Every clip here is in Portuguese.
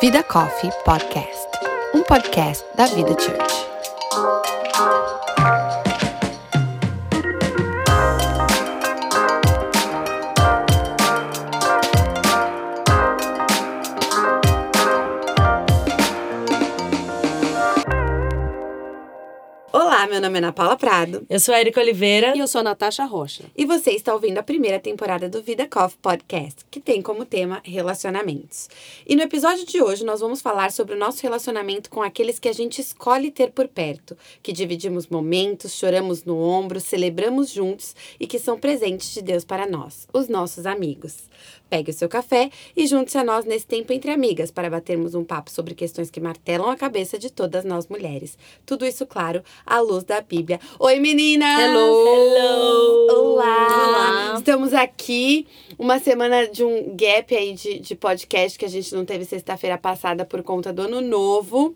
Vida Coffee Podcast, um podcast da Vida Church. Nome é Ana Paula Prado Eu sou a Erika Oliveira. E eu sou a Natasha Rocha. e você está ouvindo a primeira temporada do Vida Coffee Podcast, que tem como tema relacionamentos. E no episódio de hoje nós vamos falar sobre o nosso relacionamento com aqueles que a gente escolhe ter por perto, que dividimos momentos, choramos no ombro, celebramos juntos e que são presentes de Deus para nós, os nossos amigos. Pegue o seu café e junte-se a nós nesse tempo entre amigas para batermos um papo sobre questões que martelam a cabeça de todas nós mulheres. Tudo isso, claro, à luz da Bíblia. Oi, meninas! Hello! Olá! Olá. Estamos aqui, uma semana de um gap aí de, de podcast que a gente não teve sexta-feira passada por conta do ano novo.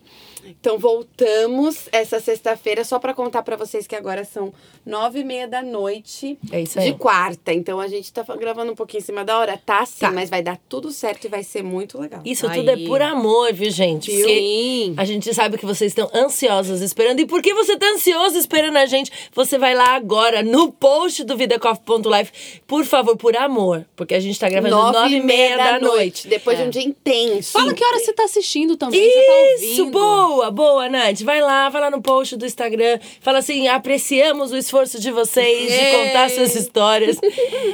Então voltamos essa sexta-feira só para contar para vocês que agora são nove e meia da noite É isso aí. de quarta. Então a gente tá gravando um pouquinho em cima da hora, tá sim, Tá. mas vai dar tudo certo e vai ser muito legal. Isso Aí. tudo é por amor, viu, gente? Viu? Sim. a gente sabe que vocês estão ansiosos esperando. E por que você tá ansioso esperando a gente? Você vai lá agora no post do vidacoff.live. Por favor, por amor. Porque a gente tá gravando nove, e meia da, noite. Depois de É. um dia intenso. Fala que hora você tá assistindo também, você tá Isso, ouvindo. boa, boa, Nath. Vai lá, vai lá no post do Instagram. Fala assim: apreciamos o esforço de vocês de contar suas histórias.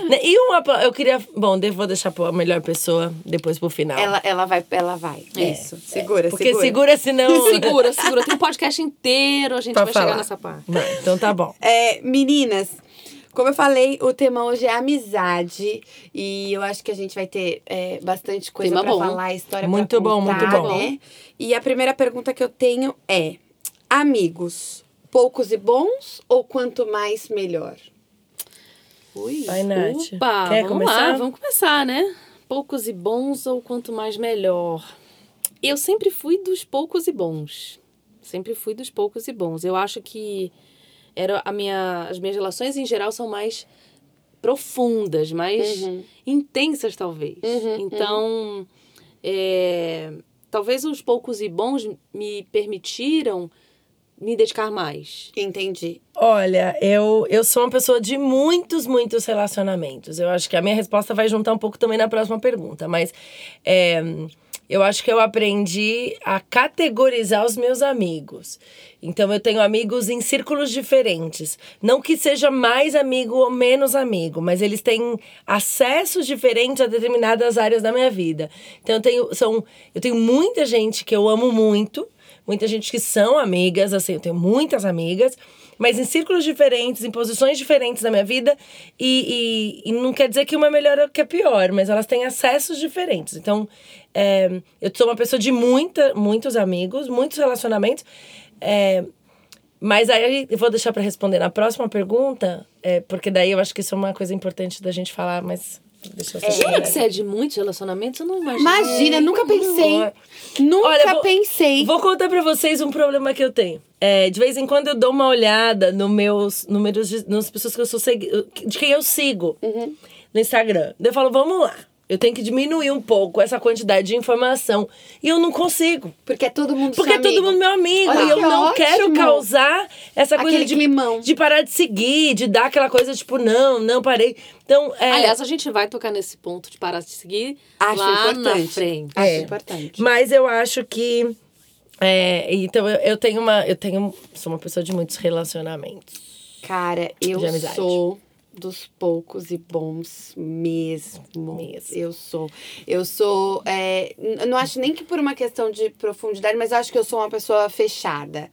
Né? e uma. Eu queria. Bom, vou deixar a melhor pessoa depois pro final. Ela, ela vai, ela vai. Isso. Segura, Porque segura. segura, senão. Segura, segura. Tem um podcast inteiro, a gente Pra vai falar. chegar nessa parte. Vai, então tá bom. É, meninas, como eu falei, o tema hoje é amizade. E eu acho que a gente vai ter é, bastante coisa Tema pra bom. falar, história Muito pra bom, contar, muito bom. né? E a primeira pergunta que eu tenho é: amigos, poucos e bons ou quanto mais melhor? Ui. Vai, Nath. Opa, Quer vamos começar? lá, vamos começar, né? Poucos e bons ou quanto mais melhor? Eu sempre fui dos poucos e bons. Sempre fui dos poucos e bons. Eu acho que era a minha, as minhas relações em geral são mais profundas, mais Uhum. intensas, talvez. Uhum, então, é, talvez os poucos e bons me permitiram me dedicar mais. Entendi. Olha, eu, eu sou uma pessoa de muitos, muitos relacionamentos. Eu acho que a minha resposta vai juntar um pouco também na próxima pergunta, mas é, eu acho que eu aprendi a categorizar os meus amigos. Então eu tenho amigos em círculos diferentes. Não que seja mais amigo ou menos amigo, mas eles têm acessos diferentes a determinadas áreas da minha vida. Então eu tenho, são, eu tenho muita gente que eu amo muito, muita gente que são amigas, assim, eu tenho muitas amigas, mas em círculos diferentes, em posições diferentes da minha vida, e, e, e não quer dizer que uma é melhor ou que é pior, mas elas têm acessos diferentes. Então, é, eu sou uma pessoa de muita, muitos amigos, muitos relacionamentos, é, mas aí eu vou deixar para responder na próxima pergunta, é, porque daí eu acho que isso é uma coisa importante da gente falar, eu É. Jura que você é de muitos relacionamentos? Eu não imagino. Imagina, nunca pensei. Nunca Olha, vou- pensei. Vou contar pra vocês um problema que eu tenho. É, de vez em quando eu dou uma olhada nos meus números de, nas pessoas que eu sou segui- de quem eu sigo Uhum. no Instagram. Daí eu falo, vamos lá. Eu tenho que diminuir um pouco essa quantidade de informação. E eu não consigo. Porque é todo mundo Porque seu é todo amigo. mundo meu amigo. Olha e eu que não ótimo. quero causar essa coisa Aquele de, climão. de parar de seguir, de dar aquela coisa tipo, não, não parei. Então, é, Aliás, a gente vai tocar nesse ponto de parar de seguir Acho lá importante. na frente. Acho É. importante. Mas eu acho que. é, então, eu, eu tenho uma. Eu tenho. Sou uma pessoa de muitos relacionamentos. Cara, eu sou dos poucos e bons mesmo. Mesmo. Eu sou. Eu sou. é, não acho nem que por uma questão de profundidade, mas acho que eu sou uma pessoa fechada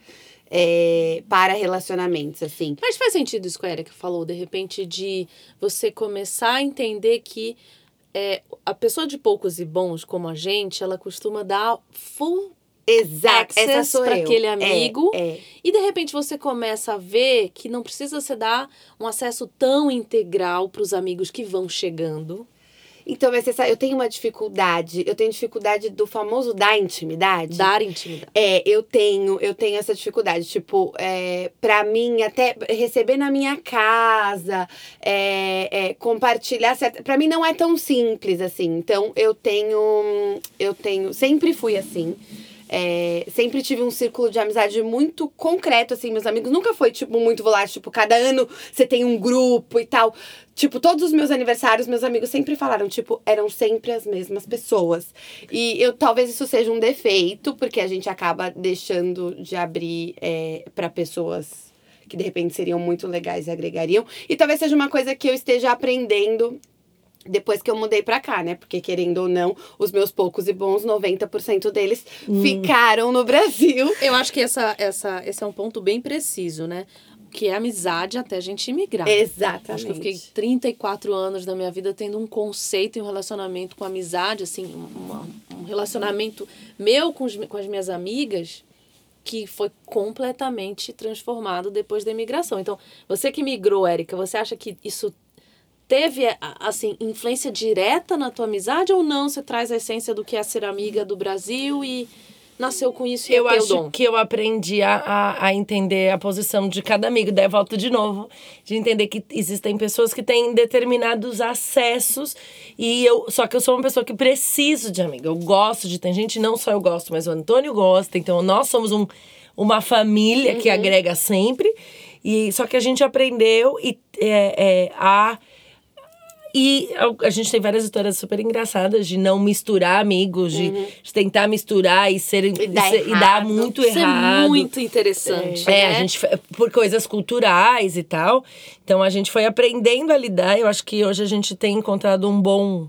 é, para relacionamentos, assim. Mas faz sentido isso que a Erika falou, de repente, de você começar a entender que é, a pessoa de poucos e bons, como a gente, ela costuma dar full. Exato. Essa Access eu. aquele É, amigo. É, E de repente você começa a ver que não precisa você dar um acesso tão integral para os amigos que vão chegando. Então, mas você sabe, eu tenho uma dificuldade. Eu tenho dificuldade do famoso dar intimidade. Dar intimidade. É, eu tenho, eu tenho essa dificuldade. Tipo, é, pra mim, até receber na minha casa, é, é, compartilhar. Certa, pra mim não é tão simples assim. Então, eu tenho. Eu tenho. Sempre fui assim. É, sempre tive um círculo de amizade muito concreto, assim, meus amigos. Nunca foi, tipo, muito volátil. Tipo, cada ano você tem um grupo e tal. Tipo, todos os meus aniversários, meus amigos sempre falaram, tipo, eram sempre as mesmas pessoas. E eu talvez isso seja um defeito, porque a gente acaba deixando de abrir é, para pessoas que de repente seriam muito legais e agregariam. E talvez seja uma coisa que eu esteja aprendendo depois que eu mudei pra cá, né? Porque, querendo ou não, os meus poucos e bons, 90% deles ficaram no Brasil. Eu acho que essa, essa, esse é um ponto bem preciso, né? Que é amizade até a gente imigrar. Exatamente. Acho que eu fiquei 34 anos da minha vida tendo um conceito e um relacionamento com amizade, assim, uma- um relacionamento meu com, os, com as minhas amigas que foi completamente transformado depois da imigração. Então, você que migrou, Érica, você acha que isso teve, assim, influência direta na tua amizade ou não? Você traz a essência do que é ser amiga do Brasil e nasceu com isso e Eu é acho dom? que eu aprendi a, a, a entender a posição de cada amigo. Daí volto de novo, de entender que existem pessoas que têm determinados acessos. E eu. Só que eu sou uma pessoa que preciso de amigo. Eu gosto de. Tem gente, não só eu gosto, mas o Antônio gosta. Então nós somos um, uma família que agrega sempre. E só que a gente aprendeu e, é, é, a. E a- gente tem várias histórias super engraçadas de não misturar amigos, de, de tentar misturar e ser e, dar ser- e dar muito Isso errado. é muito interessante. É, né? a gente por coisas culturais e tal. Então a gente foi aprendendo a lidar. Eu acho que hoje a gente tem encontrado um bom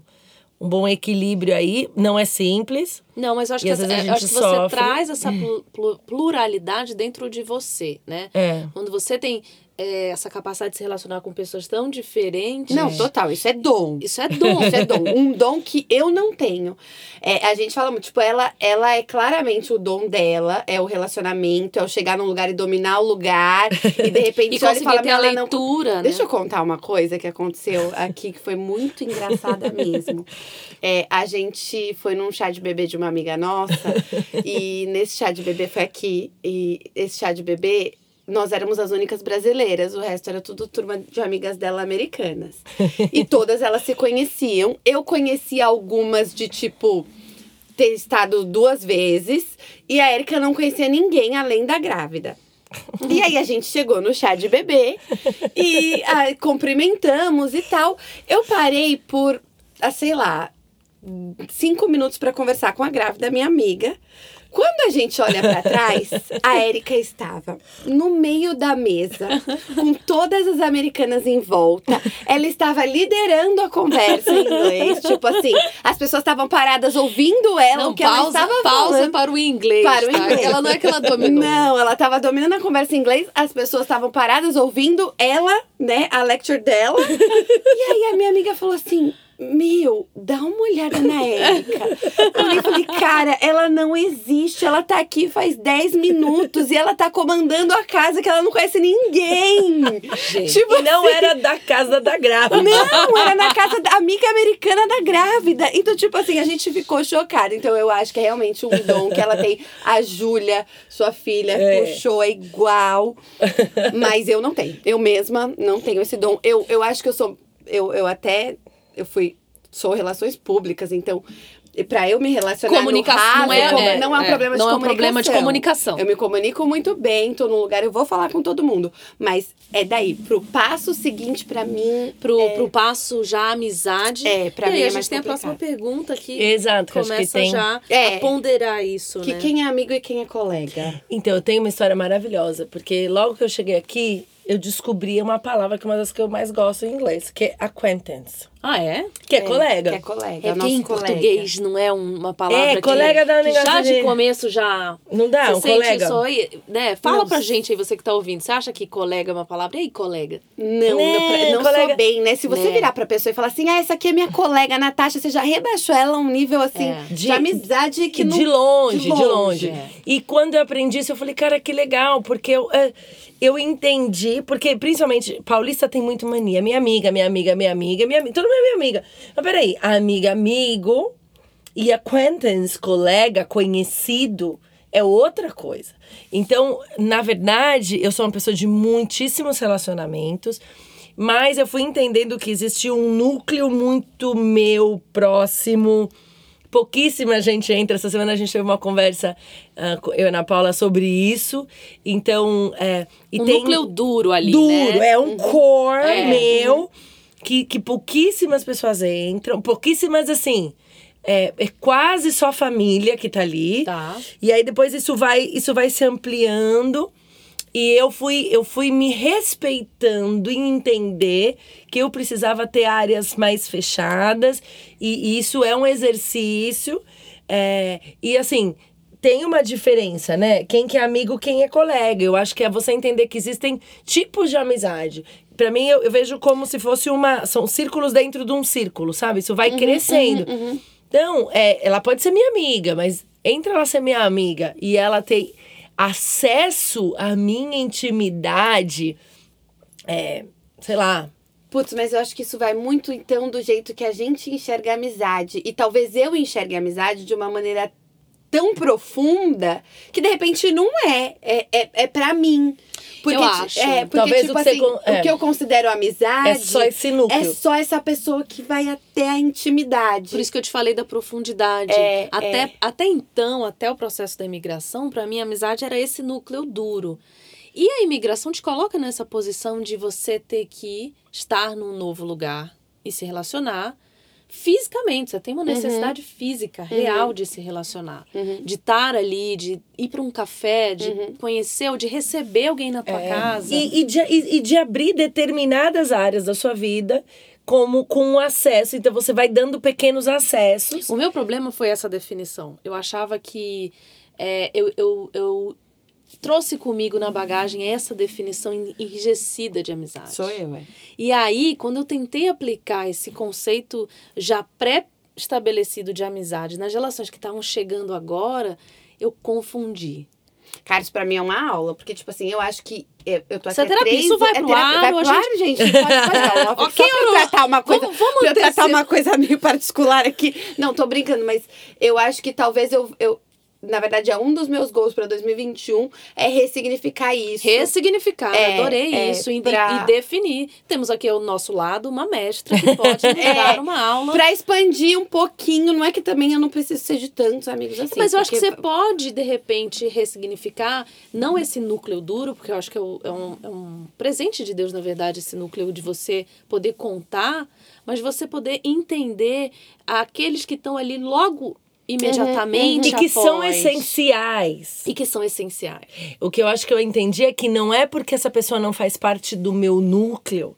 um bom equilíbrio aí. Não é simples. Não, mas eu acho que, essa- eu gente acho que você traz essa plu- plu- pluralidade dentro de você, né? É. Quando você tem é, essa capacidade de se relacionar com pessoas tão diferentes. Não, total, isso é dom. Isso é dom. Isso é dom. Um dom que eu não tenho. É, a gente fala muito, tipo, ela, ela é claramente o dom dela, é o relacionamento, é o chegar num lugar e dominar o lugar. E de repente E você olha e fala, ter a "Meu, ela não leitura, né? Deixa eu contar uma coisa que aconteceu aqui que foi muito engraçada mesmo. É, a gente foi num chá de bebê de uma amiga nossa e nesse chá de bebê foi aqui e esse chá de bebê nós éramos as únicas brasileiras, o resto era tudo turma de amigas dela americanas. E todas elas se conheciam. Eu conhecia algumas de tipo ter estado duas vezes e a Erika não conhecia ninguém além da grávida. E aí a gente chegou no chá de bebê e ah, cumprimentamos e tal. Eu parei por, ah, sei lá, cinco minutos para conversar com a grávida, minha amiga. Quando a gente olha para trás, a Érica estava no meio da mesa, com todas as americanas em volta. Ela estava liderando a conversa em inglês. Tipo assim, as pessoas estavam paradas ouvindo ela, Não, o que ela pausa, estava pausa falando. para o inglês. Para o tá? inglês. Ela não é que ela dominou. Não, ela tava dominando a conversa em inglês, as pessoas estavam paradas ouvindo ela, né, a lecture dela. e aí a minha amiga falou assim: Meu, dá uma olhada na Érica. Eu falei, cara, ela não existe. Ela tá aqui faz 10 minutos e ela tá comandando a casa que ela não conhece ninguém. Tipo E não era da casa da grávida. não, era na casa da amiga americana da grávida. Então, tipo assim, a gente ficou chocada. Então, eu acho que é realmente um dom que ela tem. A Júlia, sua filha, É. puxou, é igual. Mas eu não tenho. Eu mesma não tenho esse dom. Eu, eu acho que eu sou. Eu, eu até. Eu fui. Sou relações públicas, então. Pra eu me relacionar Comunicação no raso, não é- como- é, não é um é, problema de não é um comunicação. problema de comunicação. Eu me comunico muito bem, tô num lugar, eu vou falar com todo mundo. Mas é daí, pro passo seguinte, pra mim, Pro, pro passo já amizade. É, pra aí mim é a mais gente tem a próxima complicado. pergunta que Exato, que acho que começa tem. já É. a ponderar isso, Que né? quem é amigo e quem é colega. Então, eu tenho uma história maravilhosa, porque logo que eu cheguei aqui, eu descobri uma palavra que é uma das que eu mais gosto em inglês, que é acquaintance, Ah, é? que é, colega. Que é colega. É é nosso em colega. português não é uma palavra É, que, colega dá um que já negócio de de- começo já... Não dá, você um sente colega. isso aí, né? Fala Não, pra gente aí, você que tá ouvindo. Você acha que colega é uma palavra? E aí, colega? Não, Né, não, pra- não colega- sou bem, né? Se você Né. virar pra pessoa e falar assim, ah, essa aqui é minha colega Natasha, você já rebaixou ela a um nível assim É. de, De- amizade que não. de longe, de longe. é. E quando eu aprendi isso, eu falei, cara, que legal, porque eu, é, eu entendi, porque principalmente paulista tem muito mania. Minha amiga, minha amiga, minha amiga, minha amiga. Todo não é minha amiga. Mas peraí, amiga, amigo e acquaintance, colega, conhecido, é outra coisa. Então, na verdade, eu sou uma pessoa de muitíssimos relacionamentos, mas eu fui entendendo que existia um núcleo muito meu, próximo. Pouquíssima gente entra. Essa semana a gente teve uma conversa, uh, eu e a Ana Paula, sobre isso. Então, é, e um tem núcleo duro ali, duro, né? é um core É. meu que, que pouquíssimas pessoas entram, pouquíssimas assim. É, é quase só família que tá ali. Tá. E aí depois isso vai, isso vai se ampliando. E eu fui, eu fui me respeitando e entender que eu precisava ter áreas mais fechadas. E, e isso é um exercício. é, e assim, tem uma diferença, né? Quem que é amigo, quem é colega. Eu acho que é você entender que existem tipos de amizade. Pra mim, eu, eu vejo como se fosse uma. São círculos dentro de um círculo, sabe? Isso vai crescendo. Então, é, ela pode ser minha amiga, mas entre ela ser minha amiga e ela ter acesso à minha intimidade, é, sei lá. Putz, mas eu acho que isso vai muito, então, do jeito que a gente enxerga a amizade. E talvez eu enxergue a amizade de uma maneira tão profunda que de repente não é. É, é, é pra mim. Porque, Eu acho. É, porque, Talvez tipo o que assim, con- é. o que eu considero amizade. É só esse núcleo. É só essa pessoa que vai até a intimidade. Por isso que eu te falei da profundidade. É, até, é. até então, até o processo da imigração, para mim a amizade era esse núcleo duro. E a imigração te coloca nessa posição de você ter que estar num novo lugar e se relacionar fisicamente. Você tem uma necessidade física real de se relacionar, Uhum. de estar ali, de ir para um café, de conhecer ou de receber alguém na tua casa. E, e, de, e, e de abrir determinadas áreas da sua vida como com acesso. Então você vai dando pequenos acessos. O meu problema foi essa definição. Eu achava que é, eu, eu, eu trouxe comigo na bagagem essa definição en- enrijecida de amizade. Sou eu, é. E aí, quando eu tentei aplicar esse conceito já pré-estabelecido de amizade nas relações que estavam chegando agora, eu confundi. Cara, isso pra mim é uma aula, porque, tipo assim, eu acho que eu, eu tô é há terapia, três... isso vai é pro terapia- ar Vai pro ar, gente? Pode, pode dar. Ok, Só pra tratar uma coisa... Vamos- vamos tratar uma coisa meio particular aqui. Não, tô brincando, mas eu acho que talvez eu... eu na verdade, é um dos meus gols pra 2021 é ressignificar isso. Ressignificar, É, adorei é, isso, e, pra- e definir. Temos aqui ao nosso lado uma mestra que pode É, dar uma aula. Pra expandir um pouquinho, não é que também eu não preciso ser de tantos amigos assim. Mas eu acho que porque- você pode, de repente, ressignificar, não esse núcleo duro, porque eu acho que é, é um, é um presente de Deus, na verdade, esse núcleo de você poder contar, mas você poder entender aqueles que estão ali logo imediatamente E que são após. essenciais. E que são essenciais. O que eu acho que eu entendi é que não é porque essa pessoa não faz parte do meu núcleo,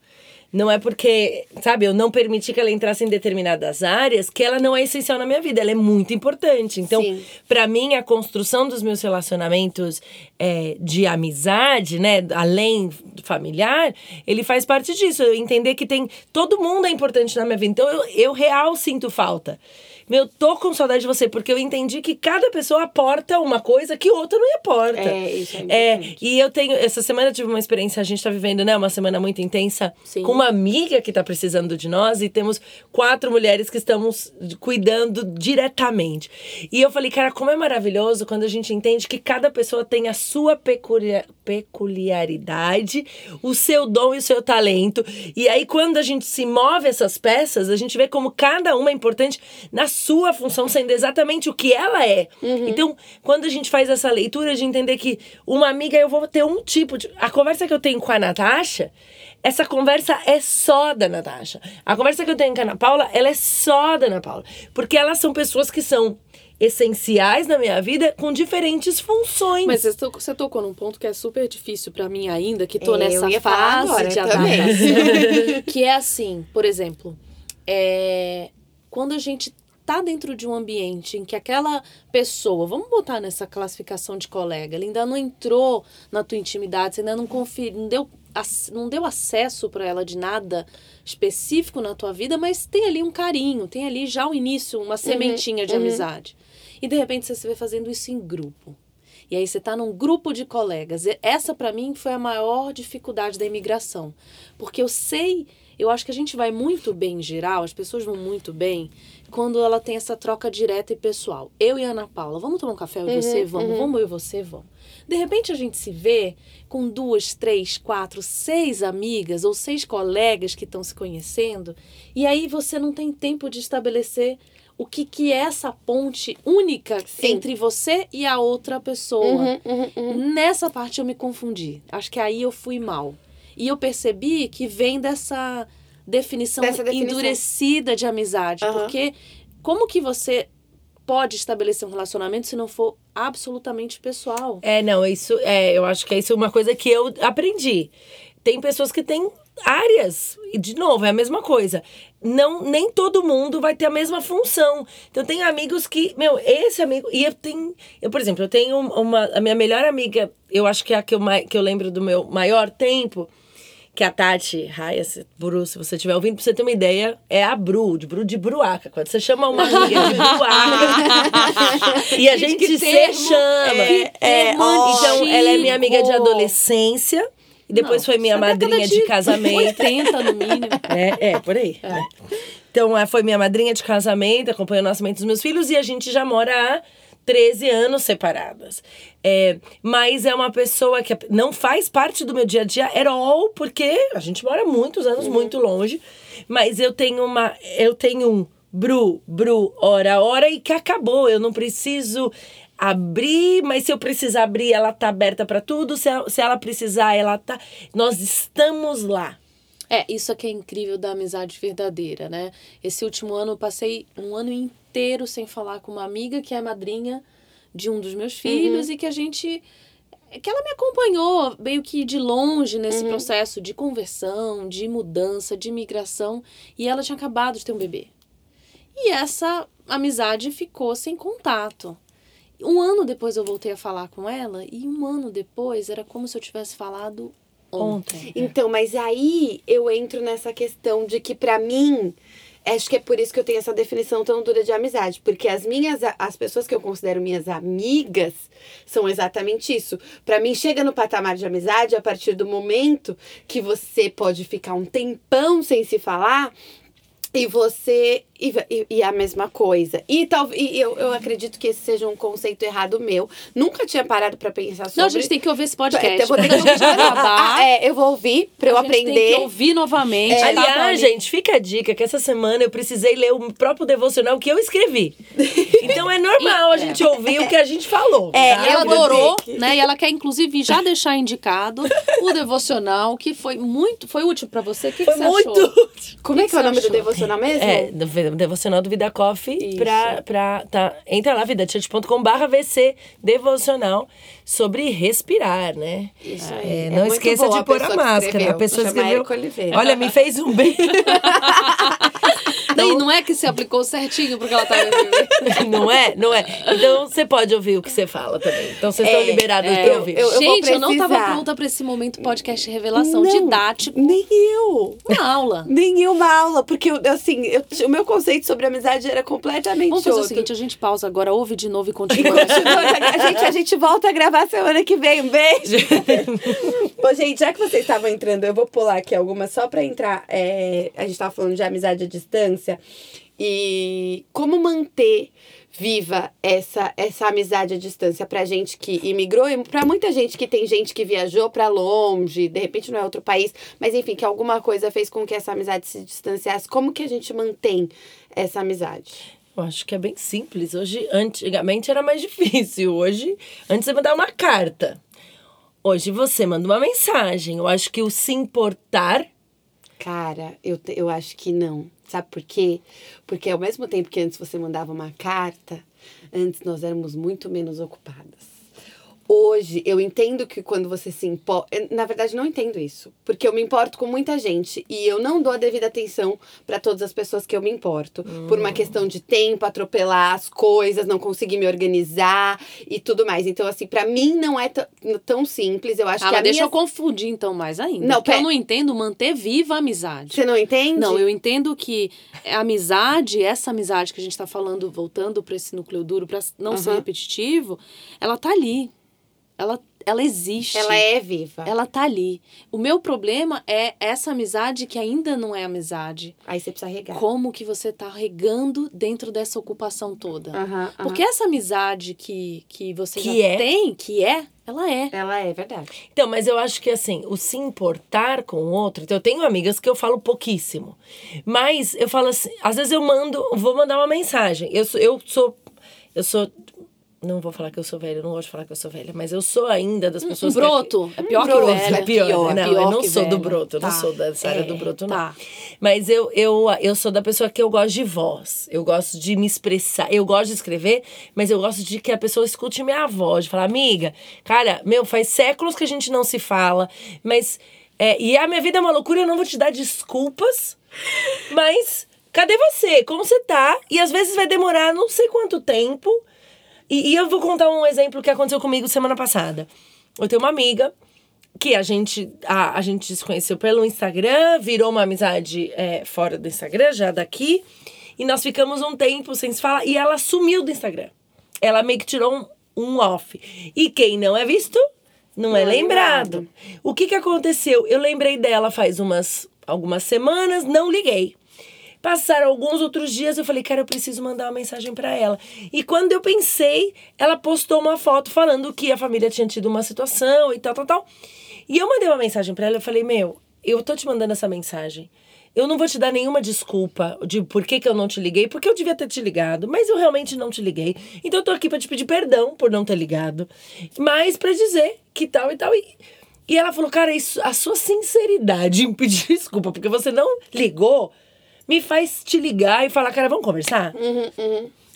não é porque, sabe, eu não permiti que ela entrasse em determinadas áreas que ela não é essencial na minha vida, ela é muito importante. Então, pra mim, a construção dos meus relacionamentos é, de amizade, né, além do familiar, ele faz parte disso. Eu entender que tem. Todo mundo é importante na minha vida. Então, eu, eu real sinto falta. Meu, tô com saudade de você, porque eu entendi que cada pessoa aporta uma coisa que outra não aporta. É, isso é É, e eu tenho. Essa semana eu tive uma experiência, a gente tá vivendo, né? Uma semana muito intensa Sim. com uma amiga que tá precisando de nós e temos quatro mulheres que estamos cuidando diretamente. E eu falei, cara, como é maravilhoso quando a gente entende que cada pessoa tem a sua peculia- peculiaridade, o seu dom e o seu talento. E aí, quando a gente se move essas peças, a gente vê como cada uma é importante na sua função, sendo exatamente o que ela é. Então, quando a gente faz essa leitura de entender que uma amiga, eu vou ter um tipo de. A conversa que eu tenho com a Natasha, essa conversa é só da Natasha. A conversa que eu tenho com a Ana Paula, ela é só da Ana Paula. Porque elas são pessoas que são essenciais na minha vida com diferentes funções. Mas você tocou, você tocou num ponto que é super difícil pra mim ainda, que tô É, nessa fase agora de adaptação. que é assim, por exemplo, é, quando a gente tá dentro de um ambiente em que aquela pessoa, vamos botar nessa classificação de colega, ela ainda não entrou na tua intimidade, você ainda não conferiu, não deu, não deu acesso para ela de nada específico na tua vida, mas tem ali um carinho, tem ali já o início, uma sementinha de uhum. amizade. E de repente você se vê fazendo isso em grupo. E aí você tá num grupo de colegas. Essa para mim foi a maior dificuldade da imigração, porque eu sei Eu acho que a gente vai muito bem em geral, as pessoas vão muito bem quando ela tem essa troca direta e pessoal. Eu e a Ana Paula, vamos tomar um café? Eu e Uhum, você, vamos. Vamos eu e você, vamos. De repente a gente se vê com duas, três, quatro, seis amigas ou seis colegas que estão se conhecendo, e aí você não tem tempo de estabelecer o que, que é essa ponte única Sim. entre você e a outra pessoa. Uhum, uhum, uhum. Nessa parte eu me confundi. Acho que aí eu fui mal. E eu percebi que vem dessa definição, Dessa definição. endurecida de amizade. Porque como que você pode estabelecer um relacionamento se não for absolutamente pessoal? É, não, isso é, eu acho que isso é uma coisa que eu aprendi. Tem pessoas que têm áreas, e de novo, é a mesma coisa. Não, nem todo mundo vai ter a mesma função. Então tem amigos que, meu, esse amigo, e eu tenho, eu por exemplo, eu tenho uma a minha melhor amiga, eu acho que é a que eu, que eu lembro do meu maior tempo, que é a Tati Raia, Bru, se você estiver ouvindo, pra você ter uma ideia, é a Bru, de Bru de Bruaca. Quando você chama uma amiga de Bruaca, e a gente, que se termo, chama. é, É, então, ela é minha amiga de adolescência. E depois Não, foi minha é madrinha de, de casamento. 80 no mínimo. É, é, por aí. né? Então, ela foi minha madrinha de casamento, acompanhou o nascimento dos meus filhos e a gente já mora há 13 anos separadas. É, mas é uma pessoa que não faz parte do meu dia a dia at all, porque a gente mora muitos anos muito longe. Mas eu tenho uma. Eu tenho um Bru, Bru, hora, hora e que acabou. Eu não preciso abrir, mas se eu precisar abrir, ela tá aberta para tudo. Se ela, se ela precisar, ela tá. Nós estamos lá. É, isso que é incrível da amizade verdadeira, né? Esse último ano eu passei um ano inteiro sem falar com uma amiga que é madrinha de um dos meus filhos e que a gente que ela me acompanhou meio que de longe nesse processo de conversão, de mudança, de migração, e ela tinha acabado de ter um bebê. E essa amizade ficou sem contato. Um ano depois eu voltei a falar com ela, e um ano depois era como se eu tivesse falado ontem. Então, mas aí eu entro nessa questão de que pra mim, acho que é por isso que eu tenho essa definição tão dura de amizade, porque as minhas as pessoas que eu considero minhas amigas são exatamente isso. Pra mim chega no patamar de amizade a partir do momento que você pode ficar um tempão sem se falar e você. E, e, e a mesma coisa. E, tal, e eu, eu acredito que esse seja um conceito errado meu. Nunca tinha parado pra pensar sobre. Não, a gente tem que ouvir esse podcast. É, eu vou ter que Quando a gente acabar, Ah, é, eu vou ouvir pra eu aprender. Tem que ouvir novamente. tá, Aliás, Paulinha? gente, fica a dica que essa semana eu precisei ler o próprio devocional que eu escrevi. Então é normal a gente ouvir o que a gente falou. É, tá? E ela adorou, que- né? E ela quer, inclusive, já deixar indicado o devocional, que foi muito. Foi útil pra você. O que, Foi que você muito. achou? Como é que é o nome do achou? devocional mesmo? É, do devocional do Vida Coffee pra, pra tá, entra lá vidachurch.com barra VC devocional sobre respirar, né? Isso É, aí. É não muito esqueça de pôr a máscara. A pessoa escreveu. Olha, me fez um bem. Não, e não é que se aplicou certinho porque ela vivendo. não é? Não é? Então você pode ouvir o que você fala também. Então vocês estão É, liberados É, pra ouvir. eu- vou Gente, eu não tava pronta pra esse momento podcast revelação Não, didático. Nem eu. Uma aula. Nem uma aula. Porque, eu, assim, eu- o meu conceito sobre amizade era completamente Vamos fazer o outro. seguinte, a gente pausa agora, ouve de novo e continua. a, gente, a gente volta a gravar semana que vem. Um beijo. Bom, gente, já que vocês estavam entrando, eu vou pular aqui algumas só pra entrar. é, a gente tava falando de amizade à distância. E como manter viva essa, essa amizade à distância pra gente que imigrou e pra muita gente que tem gente que viajou pra longe, de repente não é outro país, mas enfim, que alguma coisa fez com que essa amizade se distanciasse. Como que a gente mantém essa amizade? Eu acho que é bem simples. Hoje, antigamente era mais difícil. Hoje, antes você mandar uma carta. Hoje você manda uma mensagem. Eu acho que o se importar. Cara, eu, eu acho que não. Sabe por quê? Porque ao mesmo tempo que antes você mandava uma carta, antes nós éramos muito menos ocupadas. Hoje, eu entendo que quando você se importa. Na verdade, não entendo isso. Porque eu me importo com muita gente e eu não dou a devida atenção para todas as pessoas que eu me importo. Por uma questão de tempo, atropelar as coisas, não conseguir me organizar e tudo mais. Então, assim, para mim não é tão- simples. Eu acho Ah, que a deixa minha... eu confundir então mais ainda. Não, porque eu não entendo manter viva a amizade. Você não entende? Não, eu entendo que a amizade, essa amizade que a gente tá falando, voltando para esse núcleo duro, para não ser Aham. repetitivo, ela tá ali. Ela, ela existe. Ela é viva. Ela tá ali. O meu problema é essa amizade que ainda não é amizade. Aí você precisa regar. Como que você tá regando dentro dessa ocupação toda? Porque essa amizade que, que você Que já é. tem, que é, ela é. Ela é verdade. Então, mas eu acho que assim, o se importar com o outro. Então, eu tenho amigas que eu falo pouquíssimo. Mas eu falo assim, às vezes eu mando, vou mandar uma mensagem. Eu sou, eu sou. Eu sou. Não vou falar que eu sou velha, eu não gosto de falar que eu sou velha, mas eu sou ainda das Um pessoas broto. É pior que broto, velho. é pior, pior, não, pior eu não que sou do velho. broto, eu não Tá. sou dessa área É, do broto, não. tá. Mas eu, eu, eu sou da pessoa que eu gosto de voz, eu gosto de me expressar, eu gosto de escrever, mas eu gosto de que a pessoa escute minha voz, de falar, amiga, cara, meu, faz séculos que a gente não se fala, mas. é, e a minha vida é uma loucura, eu não vou te dar desculpas, mas cadê você? Como você tá? E às vezes vai demorar não sei quanto tempo. E, e eu vou contar um exemplo que aconteceu comigo semana passada. Eu tenho uma amiga que a gente, a, a gente se conheceu pelo Instagram, virou uma amizade é, fora do Instagram, já daqui. E nós ficamos um tempo sem se falar. E ela sumiu do Instagram. Ela meio que tirou um, um off. E quem não é visto, não, é Não é lembrado. lembrado. O que que aconteceu? Eu lembrei dela faz umas algumas semanas, não liguei. Passaram alguns outros dias, eu falei, cara, eu preciso mandar uma mensagem pra ela. E quando eu pensei, ela postou uma foto falando que a família tinha tido uma situação e tal, tal, tal. E eu mandei uma mensagem pra ela, eu falei, meu, eu tô te mandando essa mensagem. Eu não vou te dar nenhuma desculpa de por que, que eu não te liguei, porque eu devia ter te ligado, mas eu realmente não te liguei. Então eu tô aqui pra te pedir perdão por não ter ligado, mas pra dizer que tal e tal. E, e ela falou, cara, isso, a sua sinceridade em pedir desculpa, porque você não ligou, me faz te ligar e falar, cara, vamos conversar?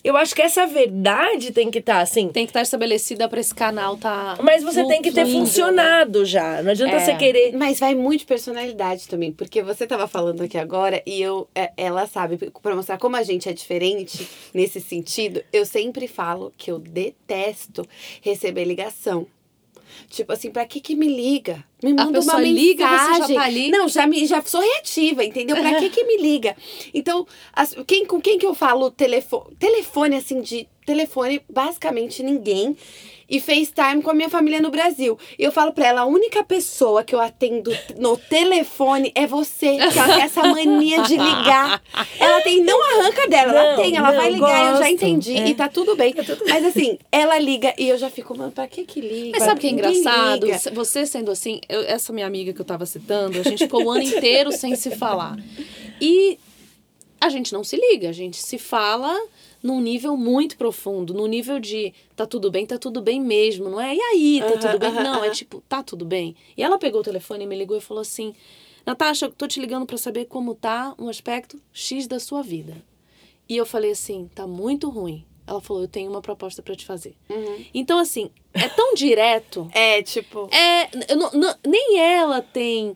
Eu acho que essa verdade tem que estar assim. Tem que estar estabelecida para esse canal tá. Mas você tem que ter fluindo, né? funcionado já. Não adianta É. você querer. Mas vai muito de personalidade também, porque você tava falando aqui agora e eu, é, ela sabe, pra mostrar como a gente é diferente nesse sentido, eu sempre falo que eu detesto receber ligação. Tipo assim, pra que que me liga? Me manda uma mensagem. liga, já tá ali? Não, já, me, já sou reativa, entendeu? Pra que que me liga? Então, as- quem, com quem que eu falo telefone, telefone assim, de telefone, basicamente ninguém. E FaceTime com a minha família no Brasil. E eu falo pra ela, a única pessoa que eu atendo no telefone é você. Que ela tem essa mania de ligar. Ela tem, não arranca dela, ela Não, tem, ela não, vai ligar, eu já gosto. entendi. É. E tá tudo bem. Mas assim, ela liga e eu já fico, mano, pra que que liga? Mas sabe o que é engraçado? liga. Você sendo assim, eu- essa minha amiga que eu tava citando, a gente ficou o ano inteiro sem se falar. E a gente não se liga, a gente se fala num nível muito profundo, no nível de tá tudo bem, tá tudo bem mesmo, não é? E aí, tá Aham, tudo bem? aham, não, é aham. tipo, tá tudo bem. E ela pegou o telefone e me ligou e falou assim: Natasha, eu tô te ligando pra saber como tá um aspecto X da sua vida. E eu falei assim: tá muito ruim. Ela falou: eu tenho uma proposta pra te fazer. Uhum. Então, assim, é tão direto. É, tipo. É, não- não- nem ela tem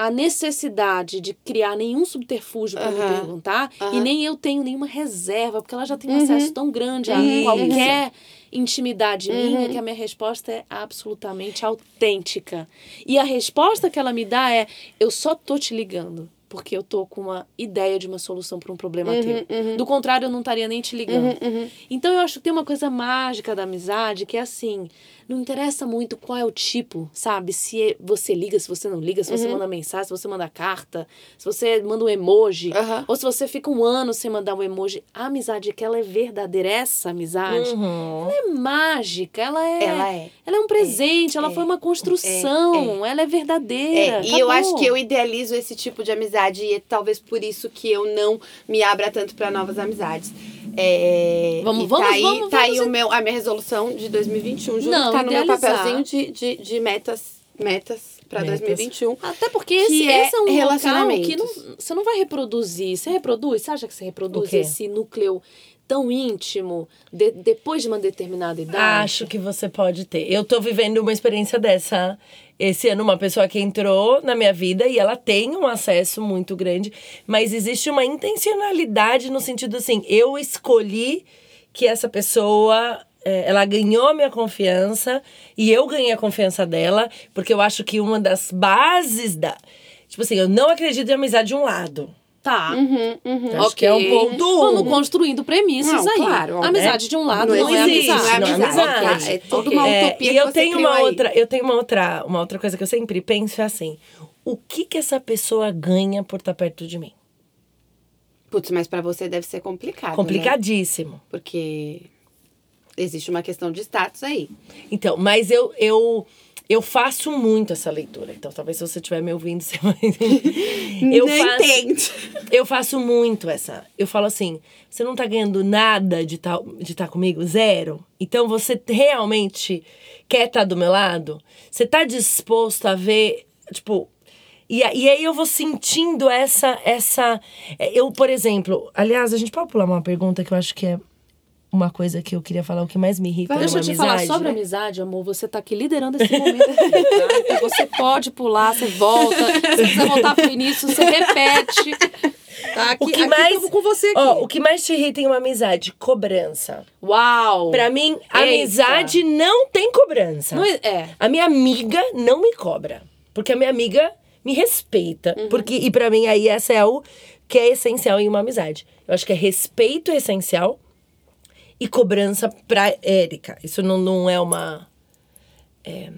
a necessidade de criar nenhum subterfúgio pra me Aham, perguntar e aham. nem eu tenho nenhuma reserva, porque ela já tem um Uhum. acesso tão grande a qualquer intimidade minha Uhum. que a minha resposta é absolutamente autêntica. E a resposta que ela me dá é: eu só tô te ligando. Porque eu tô com uma ideia de uma solução para um problema Uhum, teu. uhum. Do contrário, eu não estaria nem te ligando. Uhum, uhum. Então eu acho que tem uma coisa mágica da amizade que é assim, não interessa muito qual é o tipo, sabe? Se é- você liga, se você não liga, se você Uhum. manda mensagem, se você manda carta, se você manda um emoji, ou se você fica um ano sem mandar um emoji. A amizade que ela é verdadeira, essa amizade, Uhum. ela é mágica, ela é, Ela é. ela é um presente, ela é, foi uma construção, ela é verdadeira. É, e eu acho que eu idealizo esse tipo de amizade e é talvez por isso que eu não me abra tanto para novas amizades. É, Vamos- vamos- tá aí, vamos- tá aí vamos- o meu, a minha resolução de 2021, junto Não, tá no meu idealizar. papelzinho de, de, de metas, metas para Metas. 2021. Até porque Que esse, é esse é um local relacionamentos. que não, você não vai reproduzir. Você reproduz? Você acha que você reproduz esse núcleo tão íntimo de- depois de uma determinada idade? Acho que você pode ter. Eu tô vivendo uma experiência dessa esse ano, uma pessoa que entrou na minha vida e ela tem um acesso muito grande, mas existe uma intencionalidade no sentido assim, eu escolhi que essa pessoa é, ela ganhou a minha confiança e eu ganhei a confiança dela, porque eu acho que uma das bases da. Tipo assim, eu não acredito em amizade de um lado. Tá. Uhum, uhum. Acho que é um ponto um. Vamos construindo premissas Não, aí. claro, amizade de um lado não, Não é existe, amizade. não é não é amizade. amizade. É toda Ok. uma É, utopia e que eu você tenho uma aí. outra, eu tenho uma outra, uma outra coisa que eu sempre penso é assim: o que que essa pessoa ganha por estar perto de mim? Putz, mas pra você deve ser complicado, né? Complicadíssimo. Porque existe uma questão de status aí. Então, mas eu eu eu faço muito essa leitura. Então, talvez se você estiver me ouvindo, você vai eu Não faço, entende. Eu faço muito essa. Eu falo assim: você não tá ganhando nada de estar de tá comigo? Zero. Então você realmente quer estar do meu lado? Você tá disposto a ver, tipo. E, e aí eu vou sentindo essa. essa Eu, por exemplo, aliás, a gente pode pular uma pergunta que eu acho que é uma coisa que eu queria falar, o que mais me irrita. Deixa eu te falar amizade, sobre né? amizade, amor. Você tá aqui liderando esse momento. aqui, tá? Então você pode pular, você volta. Se quiser voltar pro início, você repete. Tá aqui, O que mais. com você aqui. Ó, o que mais te irrita em uma amizade? Cobrança. Uau! Pra mim, Eita. amizade não tem cobrança. Não é, é. A minha amiga não me cobra. Porque a minha amiga me respeita. Uhum. Porque, e pra mim, aí, essa é o que é essencial em uma amizade. Eu acho que é respeito essencial e cobrança pra Érica. Isso não, não é uma. é,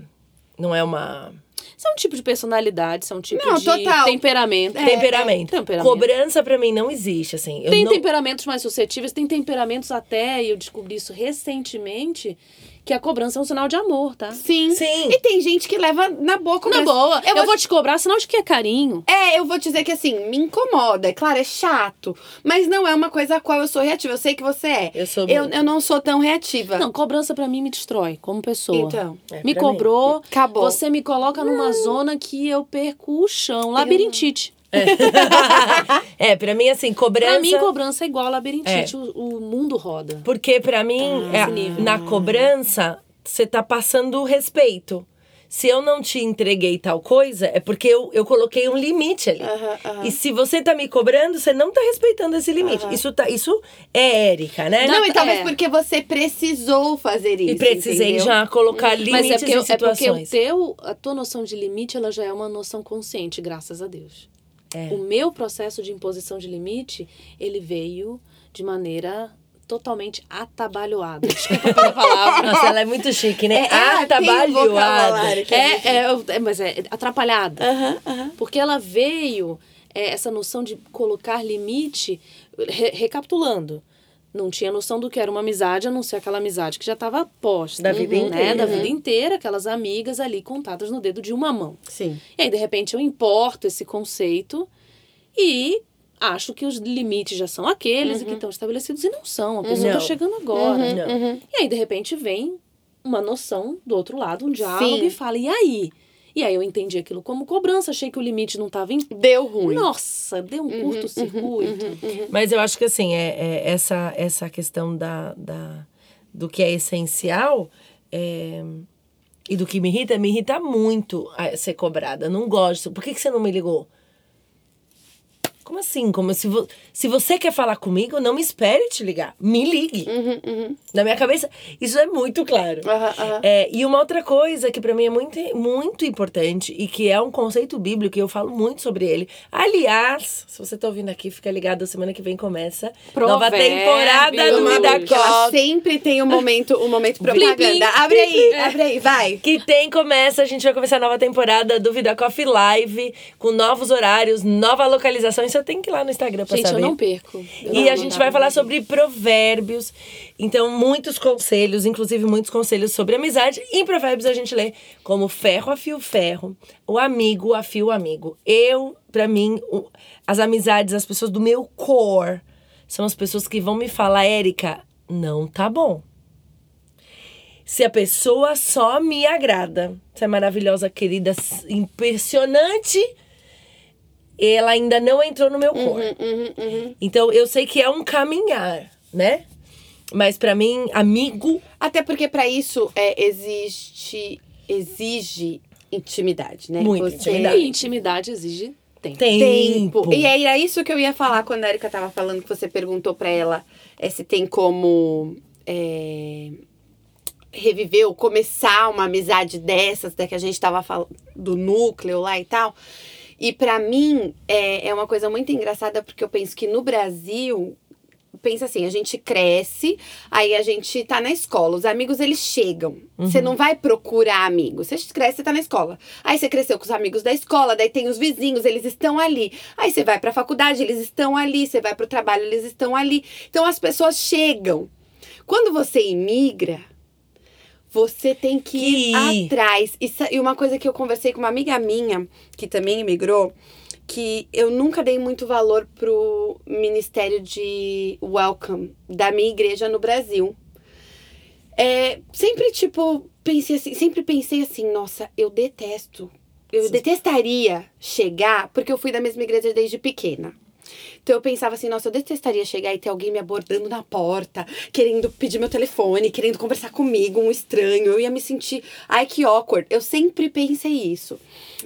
não é uma. Isso é um tipo de personalidade, isso é um tipo Não, de total. temperamento. temperamento. temperamento. Cobrança pra mim não existe, assim. Eu Tem não... temperamentos mais suscetíveis, tem temperamentos até, e eu descobri isso recentemente, que a cobrança é um sinal de amor, tá? Sim. Sim. E tem gente que leva na boa Na cobrança. boa, eu, Eu vou te cobrar sinal de que é carinho. É, eu vou dizer que assim, me incomoda. É claro, é chato. Mas não é uma coisa a qual eu sou reativa. Eu sei que você é. Eu sou Eu, eu não sou tão reativa. Não, cobrança pra mim me destrói como pessoa. Então. É, me pra mim. cobrou, Acabou. você me coloca numa zona que eu perco o chão, labirintite. É, pra mim, assim, cobrança. Pra mim, cobrança é igual a labirintite, o, o mundo roda. Porque pra mim, Ah, é, na cobrança, você tá passando o respeito. Se eu não te entreguei tal coisa, é porque eu, eu coloquei um limite ali. Aham, aham. E se você tá me cobrando, você não tá respeitando esse limite. Isso, tá, isso é Érica, né? Não, Não, e talvez é. porque você precisou fazer isso. e precisei entendeu? já colocar Mas limites é porque, em é porque o situações. teu, a tua noção de limite, ela já é uma noção consciente, graças a Deus. É. O meu processo de imposição de limite, ele veio de maneira totalmente atabalhoada. Desculpa pela palavra. Nossa, ela é muito chique, né? É, Atabalhoada. que É, é, é, mas é atrapalhada. Porque ela veio, é, essa noção de colocar limite, re- recapitulando. Não tinha noção do que era uma amizade, a não ser aquela amizade que já estava posta. Da vida né? inteira. Da vida inteira, aquelas amigas ali contadas no dedo de uma mão. Sim. E aí, de repente, eu importo esse conceito e acho que os limites já são aqueles e que estão estabelecidos e não são. A pessoa está chegando agora. Não. E aí, de repente, vem uma noção do outro lado, um diálogo Sim. e fala, e aí? E aí eu entendi aquilo como cobrança, achei que o limite não estava em. Deu ruim. Nossa, deu um curto-circuito. Mas eu acho que assim, é, é essa, essa questão da, da, do que é essencial é, e do que me irrita, me irrita muito a ser cobrada. Não gosto. Por que, que você não me ligou? Como assim? Como se, vo se você quer falar comigo, não me espere te ligar. Me ligue. Na minha cabeça, isso é muito claro. Aham. É, e uma outra coisa que pra mim é muito, muito importante e que é um conceito bíblico, e eu falo muito sobre ele. Aliás, se você tá ouvindo aqui, fica ligado, semana que vem começa nova Provérbios. temporada do Vida Coffee. sempre tem um momento, um momento propaganda. Abre aí, abre aí, vai. Que tem, começa, a gente vai começar a nova temporada do Vida Coffee Live, com novos horários, nova localização. Isso tenho que ir lá no Instagram pra Gente, saber. eu não perco. Eu E não a gente vai falar sobre provérbios. Então, muitos conselhos, inclusive muitos conselhos sobre amizade. Em provérbios a gente lê como ferro afia o ferro, o amigo afia o amigo. Eu, pra mim, as amizades, as pessoas do meu core, são as pessoas que vão me falar, Érica, não tá bom. Se a pessoa só me agrada, você é maravilhosa, querida, impressionante, ela ainda não entrou no meu core. Então eu sei que é um caminhar, né? Mas pra mim, amigo, Até porque pra isso é, existe, exige intimidade, né? Muita Você- intimidade. E intimidade exige tempo. tempo. tempo. E aí era isso que eu ia falar quando a Erika tava falando que você perguntou pra ela é, se tem como é, reviver ou começar uma amizade dessas, da que a gente tava falando do núcleo lá e tal. E para mim é, é uma coisa muito engraçada porque eu penso que no Brasil pensa assim, a gente cresce, aí a gente tá na escola, os amigos eles chegam. Você não vai procurar amigos. Você cresce, você tá na escola. Aí você cresceu com os amigos da escola, daí tem os vizinhos, eles estão ali. Aí você vai pra faculdade, eles estão ali, você vai pro trabalho, eles estão ali. Então as pessoas chegam. Quando você imigra, você tem que ir Que- atrás. E uma coisa que eu conversei com uma amiga minha, que também imigrou, que eu nunca dei muito valor pro ministério de welcome da minha igreja no Brasil. É, sempre, tipo, pensei assim, sempre pensei assim, nossa, eu detesto. Eu detestaria chegar, porque eu fui da mesma igreja desde pequena. Então eu pensava assim, nossa, eu detestaria chegar e ter alguém me abordando na porta, querendo pedir meu telefone, querendo conversar comigo, um estranho. Eu ia me sentir, ai que awkward. Eu sempre pensei isso.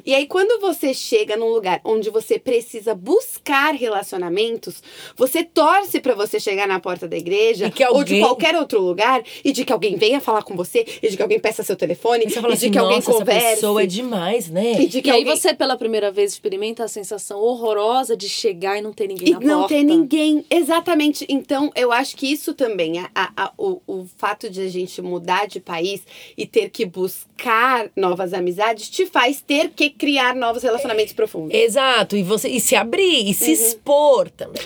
E aí quando você chega num lugar onde você precisa buscar relacionamentos, você torce pra você chegar na porta da igreja que ou de alguém- qualquer outro lugar e de que alguém venha falar com você e de que alguém peça seu telefone E você e de assim, que alguém nossa, essa converse. pessoa é demais, né? E de que E aí alguém... você, pela primeira vez, experimenta a sensação horrorosa de chegar e não ter ninguém E na não porta. ter ninguém. Exatamente. Então, eu acho que isso também, a, a- o, o fato de a gente mudar de país e ter que buscar novas amizades, te faz ter que criar novos relacionamentos profundos. Exato, e você e se abrir e se expor também.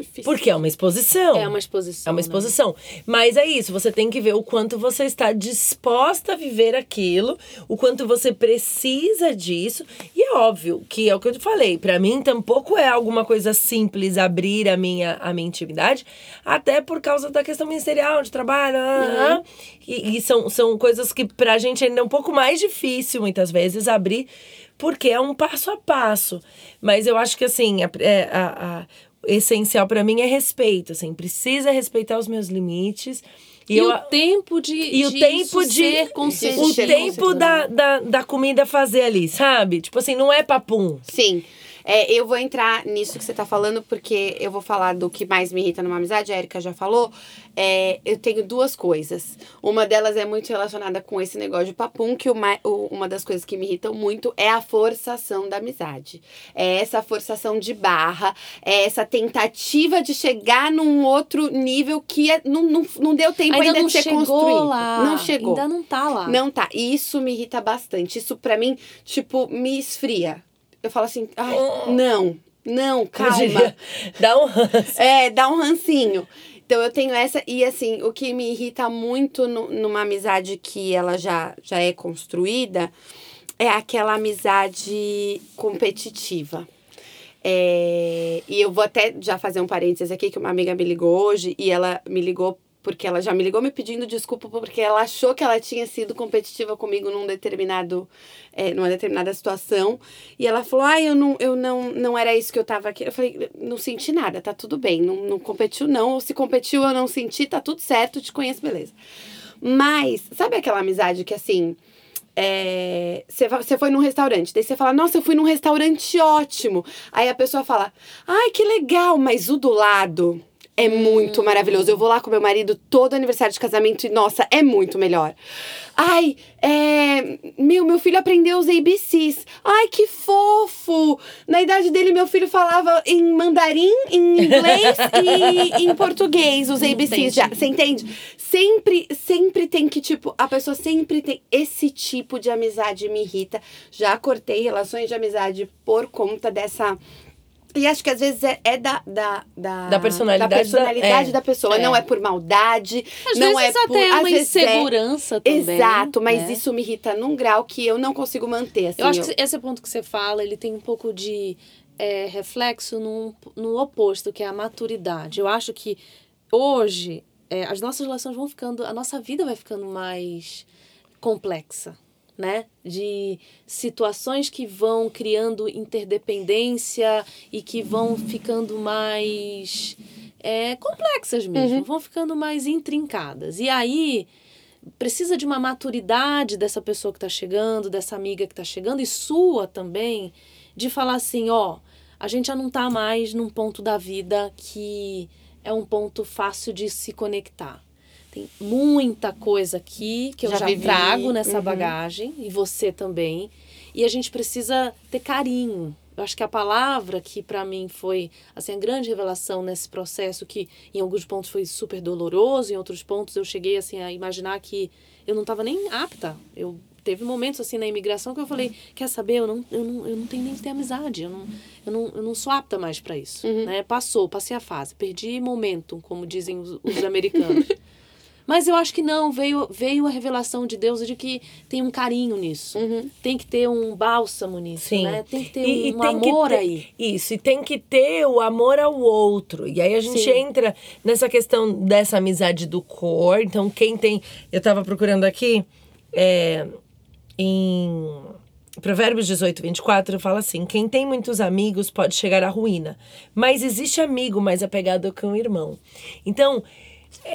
Difícil. Porque é uma exposição. É uma exposição. É uma né? exposição. Mas é isso, você tem que ver o quanto você está disposta a viver aquilo, o quanto você precisa disso. E é óbvio que é o que eu te falei, pra mim tampouco é alguma coisa simples abrir a minha, a minha intimidade, até por causa da questão ministerial, de trabalho. ah, ah. E, e são, são coisas que pra gente ainda é um pouco mais difícil, muitas vezes, abrir, porque é um passo a passo. Mas eu acho que assim, a, é, a- a- essencial pra mim é respeito, assim, precisa respeitar os meus limites. E, eu, o tempo de, e o de tempo isso de ser o tempo da, da, da comida fazer ali, sabe? Tipo assim, não é papum. Sim. É, eu vou entrar nisso que você tá falando, porque eu vou falar do que mais me irrita numa amizade, a Erika já falou. É, eu tenho duas coisas. Uma delas é muito relacionada com esse negócio de papum, que uma, o- uma das coisas que me irritam muito é a forçação da amizade. É essa forçação de barra, é essa tentativa de chegar num outro nível que é- não, não, não deu tempo ainda, Ainda não de ser construído. lá. Não chegou. Ainda não tá lá. Não tá. E isso me irrita bastante. Isso pra mim, tipo, me esfria. Eu falo assim, ai, não, não, Como calma. diria, Dá um ranço. É, dá um rancinho. Então eu tenho essa, e assim, o que me irrita muito nu- numa amizade que ela já, já é construída é aquela amizade competitiva. É, e eu vou até já fazer um parênteses aqui, que uma amiga me ligou hoje e ela me ligou porque ela já me ligou me pedindo desculpa porque ela achou que ela tinha sido competitiva comigo num determinado, é, numa determinada situação. E ela falou, ah, eu não, eu não, não era isso que eu tava aqui. Eu falei, não senti nada, tá tudo bem. Não, não competiu, não. Ou se competiu, eu não senti, tá tudo certo, te conheço, beleza. Mas, sabe aquela amizade que assim. é, Você você foi num restaurante, daí você fala, nossa, eu fui num restaurante ótimo. Aí a pessoa fala, ai, que legal, mas o do lado é muito maravilhoso. Eu vou lá com meu marido todo aniversário de casamento e, nossa, é muito melhor. Ai, é. Meu, meu filho aprendeu os ABCs. Ai, que fofo! Na idade dele, meu filho falava em mandarim, em inglês e em português, os ABCs já. Você entende? Sempre, sempre tem que, tipo, a pessoa sempre tem. Esse tipo de amizade me irrita. Já cortei relações de amizade por conta dessa. E acho que às vezes é, é da, da, da, Da personalidade da, personalidade da- da, é. pessoa. É. Não é por maldade. Às não vezes é até por, é às uma vezes é- insegurança também. Exato, mas né? isso me irrita num grau que eu não consigo manter. Assim, Eu acho que esse ponto que você fala, ele tem um pouco de é, reflexo no, no oposto, que é a maturidade. Eu acho que hoje é, as nossas relações vão ficando, a nossa vida vai ficando mais complexa, né? De situações que vão criando interdependência e que vão ficando mais é, complexas mesmo, vão ficando mais intrincadas. E aí precisa de uma maturidade dessa pessoa que está chegando, dessa amiga que está chegando, e sua também, de falar assim, ó, a gente já não está mais num ponto da vida que é um ponto fácil de se conectar. Tem muita coisa aqui que eu Já já, trago nessa uhum. bagagem, e você também. E a gente precisa ter carinho Eu acho que a palavra que para mim foi assim a grande revelação nesse processo que em alguns pontos foi super doloroso, em outros pontos eu cheguei assim a imaginar que eu não estava nem apta. Eu teve momentos assim na imigração que eu falei, quer saber, eu não, eu não, eu não tenho nem que ter amizade, eu não, eu não, eu não sou apta mais para isso, né? Passou, passei a fase, perdi momentum, como dizem os, os americanos. Mas eu acho que não, veio, veio a revelação de Deus de que tem um carinho nisso. Tem que ter um bálsamo nisso, Sim. né? Tem que ter E- e um tem que amor ter- aí. Isso, e tem que ter o amor ao outro. E aí a gente Sim. entra nessa questão dessa amizade do cor. Então, quem tem. Eu tava procurando aqui. é, em Provérbios 18, 24, fala assim: quem tem muitos amigos pode chegar à ruína, mas existe amigo mais apegado que um irmão. Então,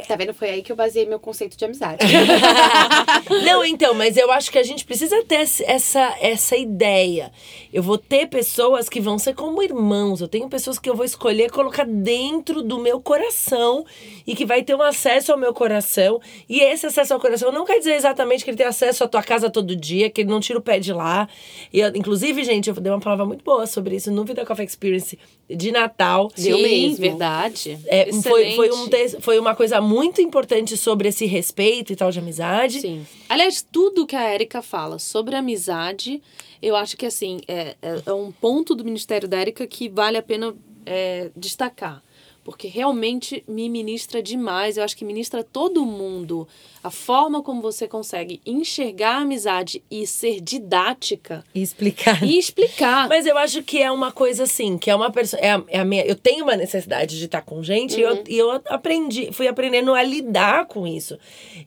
Tá vendo? Foi aí que eu baseei meu conceito de amizade. Não, então, mas eu acho que a gente precisa ter essa, essa ideia. Eu vou ter pessoas que vão ser como irmãos. Eu tenho pessoas que eu vou escolher colocar dentro do meu coração e que vai ter um acesso ao meu coração. E esse acesso ao coração não quer dizer exatamente que ele tem acesso à tua casa todo dia, que ele não tira o pé de lá. E eu- inclusive, gente, eu dei uma palavra muito boa sobre isso no Vida Coffee Experience de Natal. Deu Sim, mesmo. verdade. É, foi, foi, um foi uma coisa muito importante sobre esse respeito e tal de amizade. Sim. Aliás, tudo que a Érica fala sobre amizade, eu acho que assim, é, é, é um ponto do Ministério da Érica que vale a pena é, destacar. Porque realmente me ministra demais. Eu acho que ministra todo mundo. A forma como você consegue enxergar a amizade e ser didática E explicar. e explicar. Mas eu acho que é uma coisa assim, que é uma pessoa. É a, é a minha, eu tenho uma necessidade de estar com gente e, eu, e eu aprendi, fui aprendendo a lidar com isso.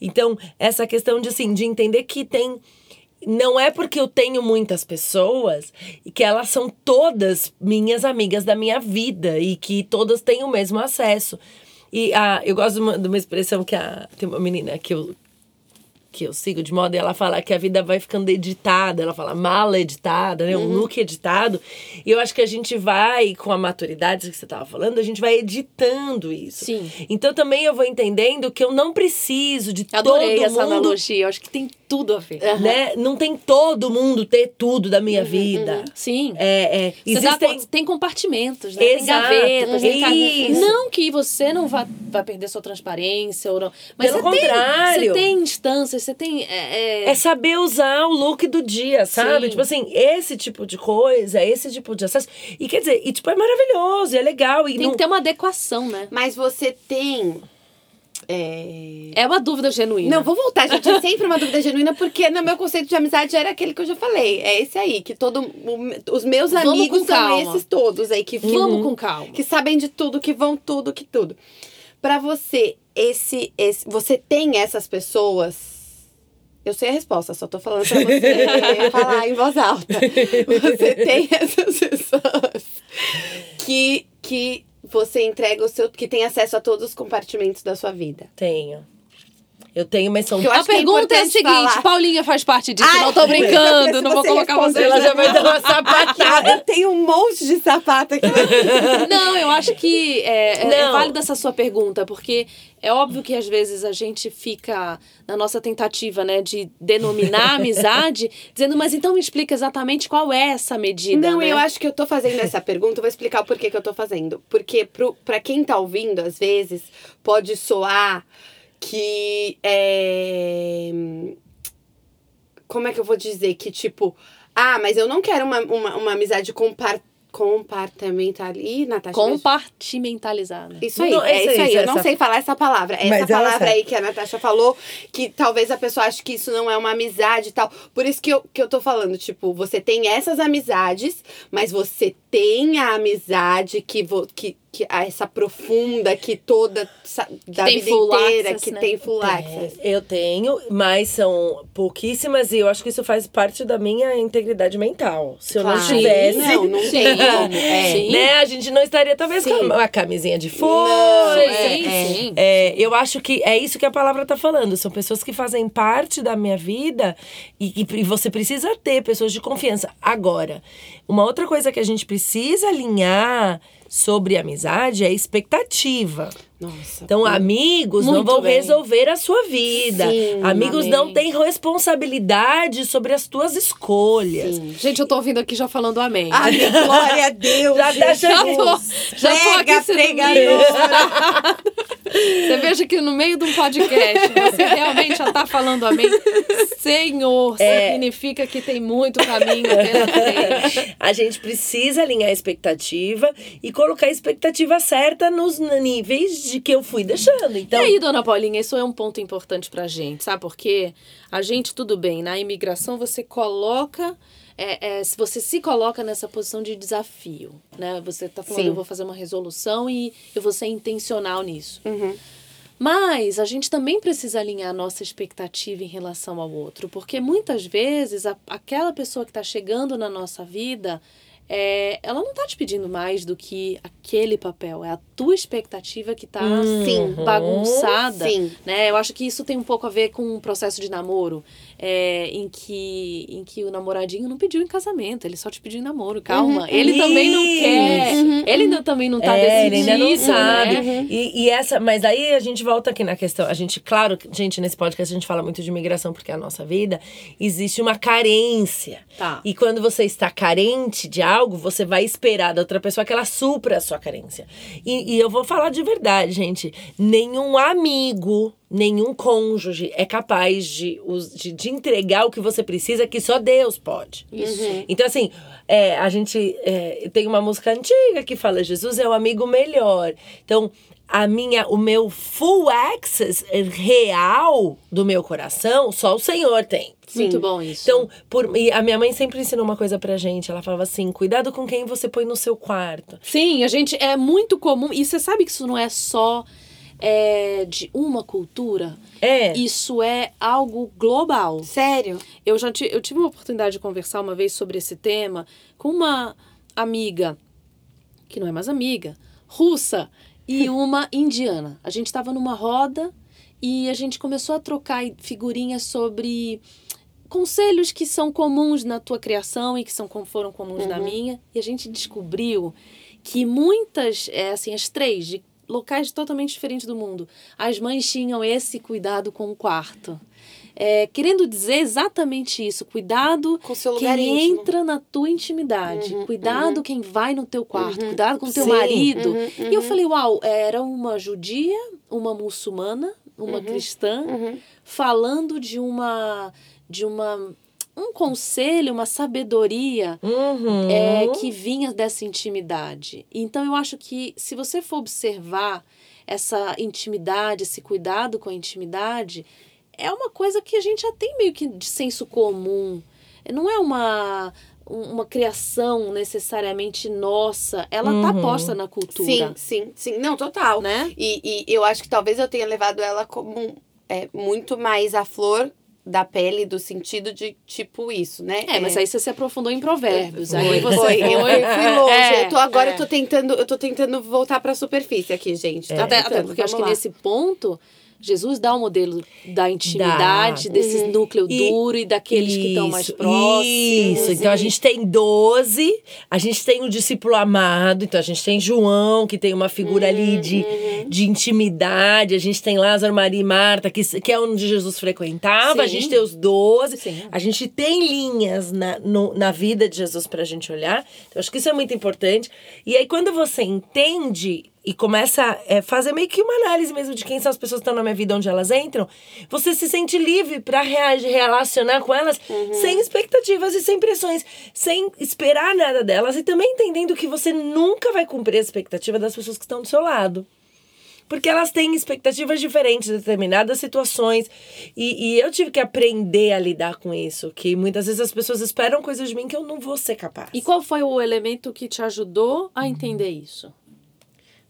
Então, essa questão de assim, de entender que tem. Não é porque eu tenho muitas pessoas e que elas são todas minhas amigas da minha vida e que todas têm o mesmo acesso. E a, eu gosto de uma, de uma expressão que a, tem uma menina que eu, que eu sigo de moda, e ela fala que a vida vai ficando editada, ela fala mala editada, né? Um Uhum. look editado. E eu acho que a gente vai, com a maturidade que você estava falando, a gente vai editando isso. Sim. Então também eu vou entendendo que eu não preciso de Adorei todo essa mundo. analogia. Eu acho que tem tudo a ver. Né? Não tem todo mundo ter tudo da minha vida. Sim. É, é, dá existem. co- tem compartimentos, né? Tem Exato. gavetas, tem Isso. Não que você não vá, vá perder sua transparência ou não. Mas Pelo você tem- contrário. você tem instâncias, você tem. é, é- É saber usar o look do dia, sabe? Sim. Tipo assim, esse tipo de coisa, esse tipo de acesso. E quer dizer, e tipo, é maravilhoso, é legal. E tem não... que ter uma adequação, né? Mas você tem. É, É uma dúvida genuína. Não, vou voltar, gente. É sempre uma dúvida genuína, porque no meu conceito de amizade era aquele que eu já falei. É esse aí, que todo. o- os meus Vamos amigos são esses todos aí que Vamos com calma. que sabem de tudo, que vão tudo, que tudo. Pra você, esse, esse, você tem essas pessoas. Eu sei a resposta, só tô falando pra você falar em voz alta. Você tem essas pessoas que, que você entrega o seu. que tem acesso a todos os compartimentos da sua vida. Tenho. Eu tenho, mas são. Que eu A acho que é pergunta é, a importante seguinte: falar. Paulinha faz parte disso. Ai, não tô brincando, não vou colocar você. Ela já vai dar uma sapatada. Eu tenho um monte de sapato aqui. Não, eu acho que é, é- é válida essa sua pergunta, porque é óbvio que às vezes a gente fica na nossa tentativa, né, de denominar a amizade, dizendo, mas então me explica exatamente qual é essa medida. Não, né? eu acho que eu tô fazendo essa pergunta, eu vou explicar o porquê que eu tô fazendo. Porque pro, pra quem tá ouvindo, às vezes, pode soar que é. Como é que eu vou dizer? Que tipo, ah, mas eu não quero uma, uma, uma amizade compar, compartamental. Ih, Natasha. me Compartimentalizar, né? Isso aí, Não, é isso isso aí, aí. Eu essa- não sei falar essa palavra. Essa palavra aí que a Natasha falou, que talvez a pessoa ache que isso não é uma amizade e tal. Por isso que eu, que eu tô falando, tipo, você tem essas amizades, mas você tem a amizade que, vo, que, que a- essa profunda, que toda da tem vida inteira, access, que né? tem full É, eu tenho, mas são pouquíssimas e eu acho que isso faz parte da minha integridade mental. Se eu Claro. não tivesse. Não, não Sim. tem como. É. Né, a gente não estaria talvez Sim. com uma camisinha de força. É, é. sim. É, eu acho que é isso que a palavra tá falando. São pessoas que fazem parte da minha vida e, e- e você precisa ter pessoas de confiança. Agora, uma outra coisa que a gente precisa alinhar sobre amizade é expectativa. Nossa. Então, amigos não vão bem. resolver a sua vida. Sim, amigos amém. não têm responsabilidade sobre as tuas escolhas. Gente, eu tô ouvindo aqui já falando amém. Ai, glória a Deus. Já tá. Já tô aqui Prega, pregadora. Você veja que no meio de um podcast você realmente já tá falando amém. Senhor, É. significa que tem muito caminho pela frente. A gente precisa alinhar a expectativa e colocar a expectativa certa nos níveis de que eu fui deixando. Então, E aí, dona Paulinha, isso é um ponto importante pra gente, sabe? Porque a gente, tudo bem, na imigração você coloca. é, é, se você se coloca nessa posição de desafio, né? Você tá falando, Sim. eu vou fazer uma resolução e eu vou ser intencional nisso. Uhum. Mas a gente também precisa alinhar a nossa expectativa em relação ao outro, porque muitas vezes a- aquela pessoa que está chegando na nossa vida, é, ela não está te pedindo mais do que aquele papel, é a tua expectativa que está Sim. bagunçada. Sim. Né? Eu acho que isso tem um pouco a ver com um processo de namoro, é, em, que, em que o namoradinho não pediu em casamento, ele só te pediu em namoro. Calma, Uhum. ele também não quer, Uhum. ele ainda também não está É, ele decidido. ainda não sabe. né? E, e essa, mas aí a gente volta aqui na questão. A gente, claro, gente, nesse podcast a gente fala muito de imigração porque é a nossa vida. Existe uma carência. Tá. E quando você está carente de algo, você vai esperar da outra pessoa que ela supra a sua carência. E, e eu vou falar de verdade, gente. Nenhum amigo, nenhum cônjuge é capaz de, de, de entregar o que você precisa, que só Deus pode. Isso. Então, assim, é, a gente é, tem uma música antiga que fala: Jesus é o amigo melhor. Então, a minha, o meu full access real do meu coração, só o Senhor tem. Muito bom isso. Então, por, e a minha mãe sempre ensinou uma coisa pra gente. Ela falava assim: cuidado com quem você põe no seu quarto. Sim, a gente é muito comum. E você sabe que isso não é só é, de uma cultura. É. Isso é algo global. Sério? Eu já eu tive uma oportunidade de conversar uma vez sobre esse tema com uma amiga, que não é mais amiga, russa, e uma indiana. A gente estava numa roda e a gente começou a trocar figurinhas sobre conselhos que são comuns na tua criação e que são, foram comuns na minha. E a gente descobriu que muitas, é, assim, as três, de locais totalmente diferentes do mundo, as mães tinham esse cuidado com o quarto. É, querendo dizer exatamente isso, cuidado Com o seu lugar quem íntimo. entra na tua intimidade, Uhum, cuidado quem vai no teu quarto, cuidado com o teu Sim. marido. Uhum, E eu falei, uau, era uma judia, uma muçulmana, uma cristã, Uhum. falando de uma de uma um conselho, uma sabedoria Uhum. é, que vinha dessa intimidade. Então eu acho que se você for observar essa intimidade, esse cuidado com a intimidade, é uma coisa que a gente já tem meio que de senso comum. Não é uma uma criação necessariamente nossa, ela tá Uhum. posta na cultura, Sim, sim, sim. Não, total. né? E, e eu acho que talvez eu tenha levado ela como é, muito mais a flor da pele, do sentido de tipo isso, né? É, mas aí você se aprofundou em provérbios. Foi, Aí você foi. foi. Eu fui, longe. É, eu tô, agora é. eu tô tentando, eu tô tentando voltar pra superfície aqui, gente. Tô Até, até porque acho que vamos lá. nesse ponto, Jesus dá o modelo da intimidade, desse núcleo E- duro e daqueles que estão mais próximos. Isso, então a gente tem 12, a gente tem o discípulo amado, então a gente tem João, que tem uma figura ali Uhum, de, de intimidade, a gente tem Lázaro, Maria e Marta, que, que é onde Jesus frequentava, a Sim. gente tem os 12, Sim. a gente tem linhas na, no- na vida de Jesus pra gente olhar, então acho que isso é muito importante. E aí quando você entende e começa a é, fazer meio que uma análise mesmo de quem são as pessoas que estão na minha vida, onde elas entram, você se sente livre para relacionar com elas sem expectativas e sem pressões, sem esperar nada delas e também entendendo que você nunca vai cumprir a expectativa das pessoas que estão do seu lado. Porque elas têm expectativas diferentes de determinadas situações. E, e eu tive que aprender a lidar com isso. Que muitas vezes as pessoas esperam coisas de mim que eu não vou ser capaz. E qual foi o elemento que te ajudou a entender isso?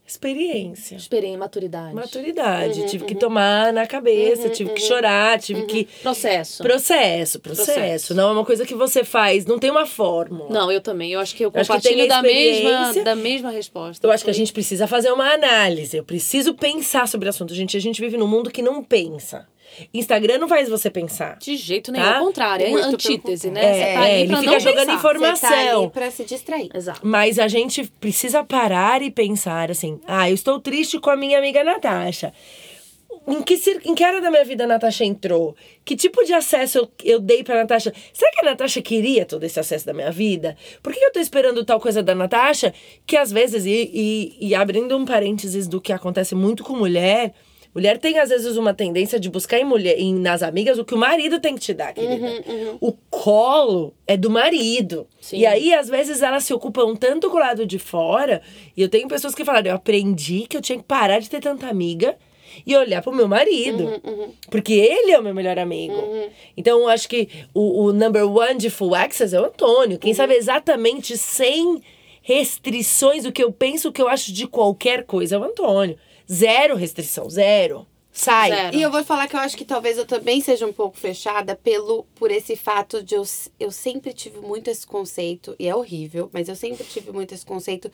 Experiência. Esperei maturidade. Maturidade. tive que tomar na cabeça, tive que chorar, tive que. Processo. Processo, processo. Não é uma coisa que você faz, não tem uma fórmula. Não, eu também. Eu acho que eu que compartilho a da, mesma, da mesma resposta. Eu acho que a gente precisa fazer uma análise. Eu preciso pensar sobre o assunto. Gente, a gente vive num mundo que não pensa. Instagram não faz você pensar. De jeito nenhum, Tá? ao contrário, é Muito pelo antítese, né? Você É, tá ele pra fica não jogando pensar. informação. Você tá ali pra se distrair. Exato. Mas a gente precisa parar e pensar assim: ah, eu estou triste com a minha amiga Natasha. Em que, cir- em que área da minha vida a Natasha entrou? Que tipo de acesso eu, eu dei pra Natasha? Será que a Natasha queria todo esse acesso da minha vida? Por que eu tô esperando tal coisa da Natasha? Que às vezes, e, e, e abrindo um parênteses do que acontece muito com mulher, mulher tem às vezes uma tendência de buscar em mulher, em, nas amigas o que o marido tem que te dar, querida. O colo é do marido. Sim. E aí, às vezes, elas se ocupam tanto com o lado de fora. E eu tenho pessoas que falaram: eu aprendi que eu tinha que parar de ter tanta amiga e olhar pro meu marido. Porque ele é o meu melhor amigo. Então, eu acho que o, o number one de full access é o Antônio. Quem sabe exatamente sem restrições o que eu penso, o que eu acho de qualquer coisa é o Antônio. Zero restrição, zero. Sai. Zero. E eu vou falar que eu acho que talvez eu também seja um pouco fechada pelo por esse fato de eu, eu sempre tive muito esse conceito, e é horrível, mas eu sempre tive muito esse conceito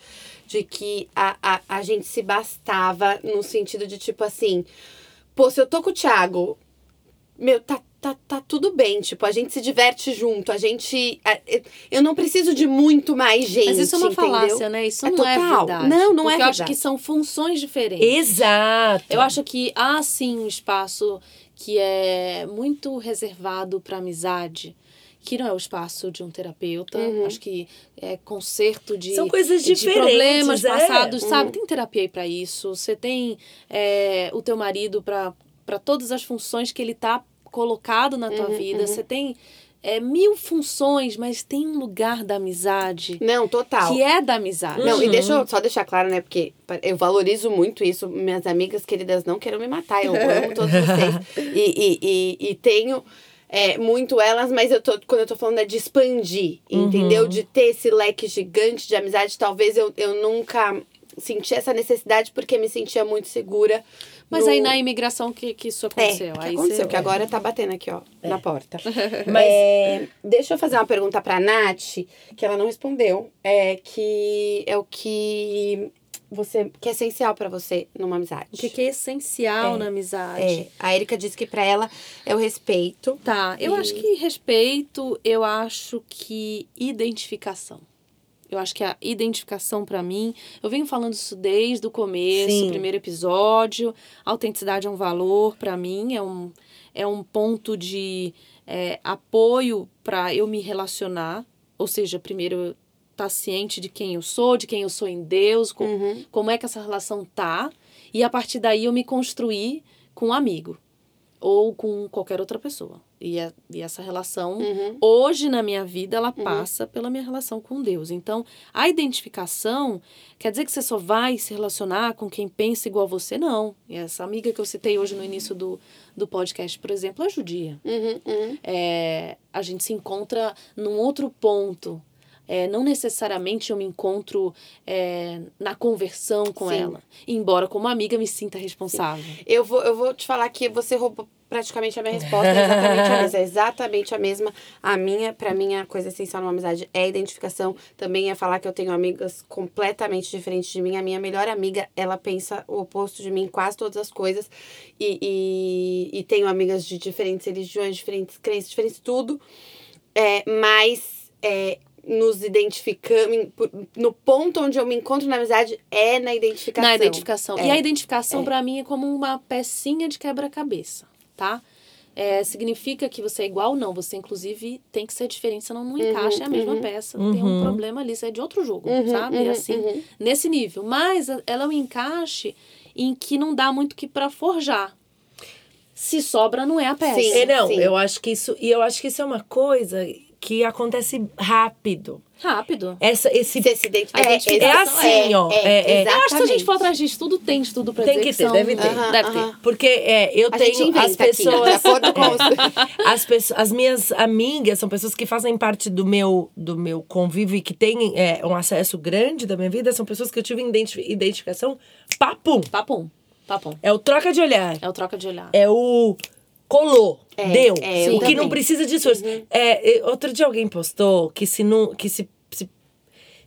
de que a, a, a gente se bastava no sentido de tipo assim, pô, se eu tô com o Thiago, meu, tá, tá, tá tudo bem, tipo, a gente se diverte junto, a gente. a- eu não preciso de muito mais gente. Mas isso é uma entendeu? falácia, né? Isso É não é total. verdade. Não, não é Porque eu acho verdade. que são funções diferentes. Exato. Eu acho que há sim um espaço que é muito reservado para amizade, que não é o espaço de um terapeuta. Uhum. Acho que é conserto de São coisas de diferentes, problemas é. passados, Uhum. sabe? Tem terapia aí para isso. Você tem é, o teu marido para para todas as funções que ele tá colocado na tua Uhum, vida. uhum. Você tem é, mil funções, mas tem um lugar da amizade Não, total. que é da amizade. Não, e Uhum. deixa eu só deixar claro, né? Porque eu valorizo muito isso. Minhas amigas queridas não queiram me matar. Eu amo todos vocês. E, e, e, e tenho é, muito elas, mas eu tô, quando eu tô falando é de expandir, Uhum. entendeu? De ter esse leque gigante de amizade. Talvez eu, eu nunca senti essa necessidade porque me sentia muito segura. Mas no- aí na imigração que, que isso é, aconteceu. que aí aconteceu, você- que agora tá batendo aqui, ó, na porta. Mas- É, deixa eu fazer uma pergunta pra Nath, que ela não respondeu. É que é o que você que é essencial pra você numa amizade. O que, que é essencial É, na amizade? É, a Erika disse que pra ela é o respeito. Tá, eu E- acho que respeito, eu acho que identificação. Eu acho que a identificação pra mim, eu venho falando isso desde o começo, Sim. primeiro episódio. Autenticidade é um valor pra mim, é um, é um ponto de é, apoio pra eu me relacionar. Ou seja, primeiro estar ciente de quem eu sou, de quem eu sou em Deus, com, Uhum. como é que essa relação tá, e a partir daí eu me construir com um amigo ou com qualquer outra pessoa. E, a- e essa relação, Uhum. hoje na minha vida, ela passa pela minha relação com Deus. Então, a identificação quer dizer que você só vai se relacionar com quem pensa igual a você? Não. E essa amiga que eu citei hoje no início do, do podcast, por exemplo, é judia Uhum, uhum. é, a gente se encontra num outro ponto. É, não necessariamente eu me encontro é, na conversão com Sim. ela. Embora, como amiga, me sinta responsável. Eu vou, eu vou te falar que você roubou praticamente a minha resposta. É exatamente a mesma. É exatamente a mesma. A minha, pra mim, a coisa essencial numa amizade é a identificação. Também é falar que eu tenho amigas completamente diferentes de mim. A minha melhor amiga, ela pensa o oposto de mim em quase todas as coisas. E, e, e tenho amigas de diferentes religiões, diferentes crenças, diferentes tudo. É, mas é, nos identificamos. No ponto onde eu me encontro na amizade é na identificação. Na identificação. É, E a identificação, é. pra mim, é como uma pecinha de quebra-cabeça, tá? É, significa que você é igual? Não. Você, inclusive, tem que ser diferente, senão não encaixa é a mesma uhum. peça. Tem um Uhum. problema ali, você é de outro jogo, Uhum, sabe? uhum, assim, uhum. nesse nível. Mas a- ela é um encaixe em que não dá muito que pra forjar. Se sobra, não é a peça. Sim. É, não, sim. eu acho que isso. E eu acho que isso é uma coisa que acontece rápido. Rápido. Essa, esse. Você se identifica. A identificação é assim, ó, é- é. Eu acho que se a gente for atrás de estudo, tem estudo pra Tem que ter, deve ter. Deve ter. Porque é, eu A gente tenho inventa as aqui, pessoas. com os... as, pessoas, as minhas amigas são pessoas que fazem parte do meu, do meu convívio e que têm é, um acesso grande da minha vida. São pessoas que eu tive identi- identificação papum. Papum. Papum. É o troca de olhar. É o troca de olhar. É o colou. É, deu. é, o que não precisa de esforço. É, é, outro dia alguém postou que se não. Que se, se,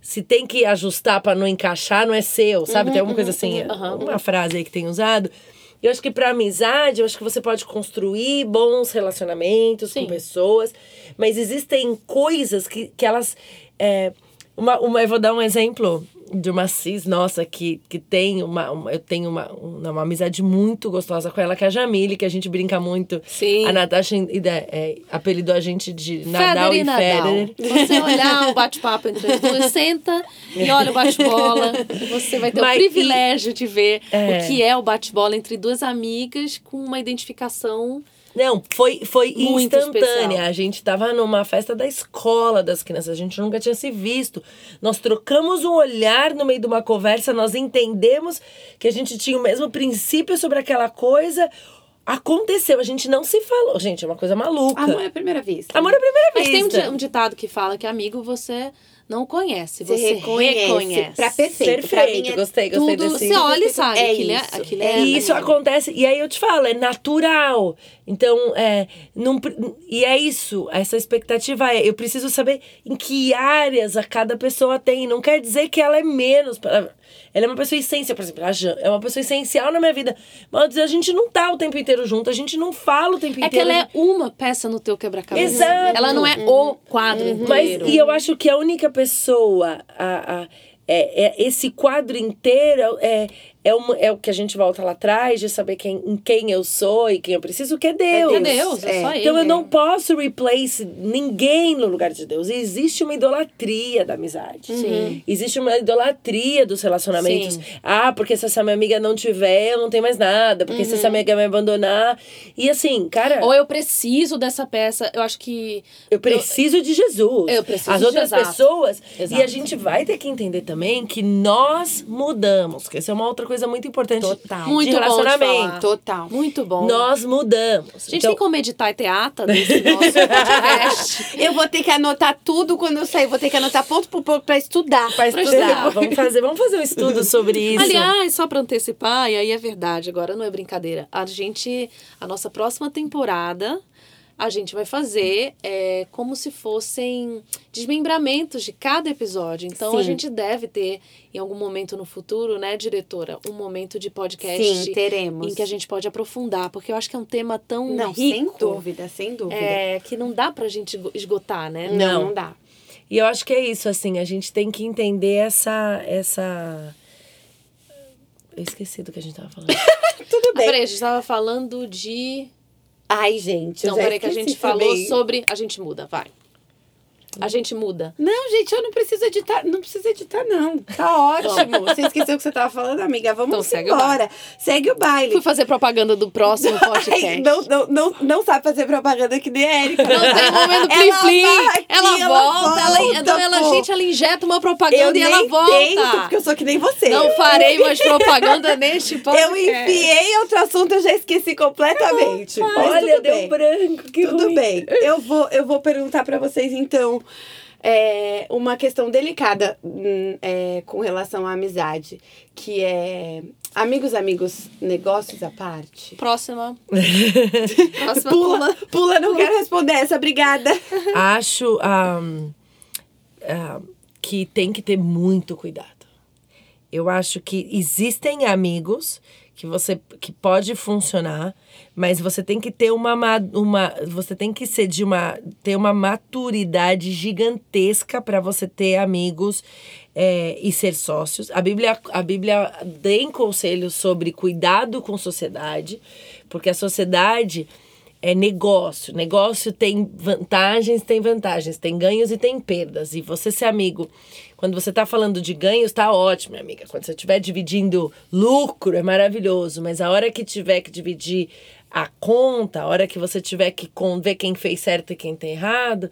se tem que ajustar pra não encaixar, não é seu, sabe? tem alguma coisa assim, uhum, uhum. uma frase aí que tem usado. Eu acho que pra amizade, eu acho que você pode construir bons relacionamentos Sim. com pessoas, mas existem coisas que, que elas. é, uma, uma, eu vou dar um exemplo de uma cis nossa que, que tem uma, uma- Eu tenho uma, uma, uma amizade muito gostosa com ela, que é a Jamile, que a gente brinca muito. Sim. A Natasha é, apelidou a gente de Nadal Federer e Federer. Você olhar o bate-papo entre as duas, senta e olha o bate-bola. Você vai ter Mas o privilégio de ver É. o que é o bate-bola entre duas amigas com uma identificação. Não, foi, foi Muito instantânea. especial. A gente tava numa festa da escola das crianças, a gente nunca tinha se visto. Nós trocamos um olhar no meio de uma conversa, nós entendemos que a gente tinha o mesmo princípio sobre aquela coisa. Aconteceu, a gente não se falou. Gente, é uma coisa maluca. Amor à primeira vista. Amor à primeira Mas tem vista. um ditado que fala que amigo você não conhece, Você você, reconhece. reconhece. Pra perfeito. Pra Perfeito, mim é gostei, gostei Tudo, desse. você olha e sabe, É aquilo, isso. É, aquilo É é, E isso acontece, e aí eu te falo, é natural. Então, é, não, e é isso, essa expectativa é, eu preciso saber em que áreas a cada pessoa tem. Não quer dizer que ela é menos. pra- Ela é uma pessoa essencial, por exemplo, a Jan é uma pessoa essencial na minha vida. Mas a gente não tá o tempo inteiro junto, a gente não fala o tempo É que inteiro. ela é uma peça no teu quebra-cabeça. Exato. Ela não é o quadro Mas, inteiro. e eu acho que a única pessoa, a, a- é, é- esse quadro inteiro é, é, uma, é o que a gente volta lá atrás, de saber quem, em quem eu sou e quem eu preciso, que é Deus. É Deus, é só Então ele. eu não posso replace ninguém no lugar de Deus. Existe uma idolatria da amizade. Sim. Existe uma idolatria dos relacionamentos. Sim. Ah, porque se essa minha amiga não tiver, eu não tenho mais nada. Porque se essa minha amiga me abandonar. E assim, cara. Ou eu preciso dessa peça. Eu acho que. Eu preciso de Jesus. Eu preciso As de- outras exato. pessoas. Exato. E a gente vai ter que entender também que nós mudamos. Que essa é uma outra coisa muito importante Total. Muito de relacionamento. Total. Muito bom. Nós mudamos. A gente então, tem como meditar e teatro nesse nosso podcast. Eu vou ter que anotar tudo quando eu sair. Vou ter que anotar ponto por ponto pra estudar. pra pra estudar. estudar. Vamos fazer, vamos fazer um estudo sobre isso. Aliás, só pra antecipar, e aí é verdade, agora não é brincadeira. A gente, a nossa próxima temporada, a gente vai fazer é, como se fossem desmembramentos de cada episódio. Então a Sim. gente deve ter, em algum momento no futuro, né, diretora, um momento de podcast Sim, teremos. em que a gente pode aprofundar, porque eu acho que é um tema tão Não, rico. sem dúvida, sem dúvida. É, que não dá pra gente esgotar, né? Não, Não. dá. E eu acho que é isso, assim, a gente tem que entender essa. essa... Eu esqueci do que a gente tava falando. Tudo Ah, bem. peraí, a gente tava falando de. Ai, gente. Não, peraí, que a gente falou também. sobre. A gente muda, vai. A gente muda. Não, gente, eu não preciso editar. Não preciso editar, não. Tá ótimo. Você esqueceu o que você tava falando, amiga. Vamos Então, segue o embora. Segue o baile. Fui fazer propaganda do próximo podcast. não, não, não, não sabe fazer propaganda que nem a Erika. Não tem momento Ela plim-plim. aqui, Ela, ela volta, ela, volta, então ela, gente, ela injeta uma Eu propaganda e nem ela volta. tento, porque eu sou que nem você. Não farei mais propaganda neste podcast. Eu enfiei outro assunto, eu já esqueci completamente. Mas Olha, deu bem. branco, que Tudo ruim. bem. Eu vou, eu vou perguntar pra vocês, então, é, uma questão delicada hum, é, com relação à amizade, que é amigos, amigos, negócios à parte. Próxima. Próxima Pula, pula, não quero responder essa, obrigada. Acho ah, que tem que ter muito cuidado. Eu acho que existem amigos que você que pode funcionar, mas você tem que ter uma, ma- uma você tem que ser de uma ter uma maturidade gigantesca para você ter amigos é, e ser sócios. A Bíblia a Bíblia tem conselhos sobre cuidado com sociedade, porque a sociedade é negócio. Negócio tem vantagens, tem vantagens, tem ganhos e tem perdas. E você ser amigo, quando você está falando de ganhos, tá ótimo, minha amiga. Quando você estiver dividindo lucro, é maravilhoso. Mas a hora que tiver que dividir a conta, a hora que você tiver que ver quem fez certo e quem tem errado,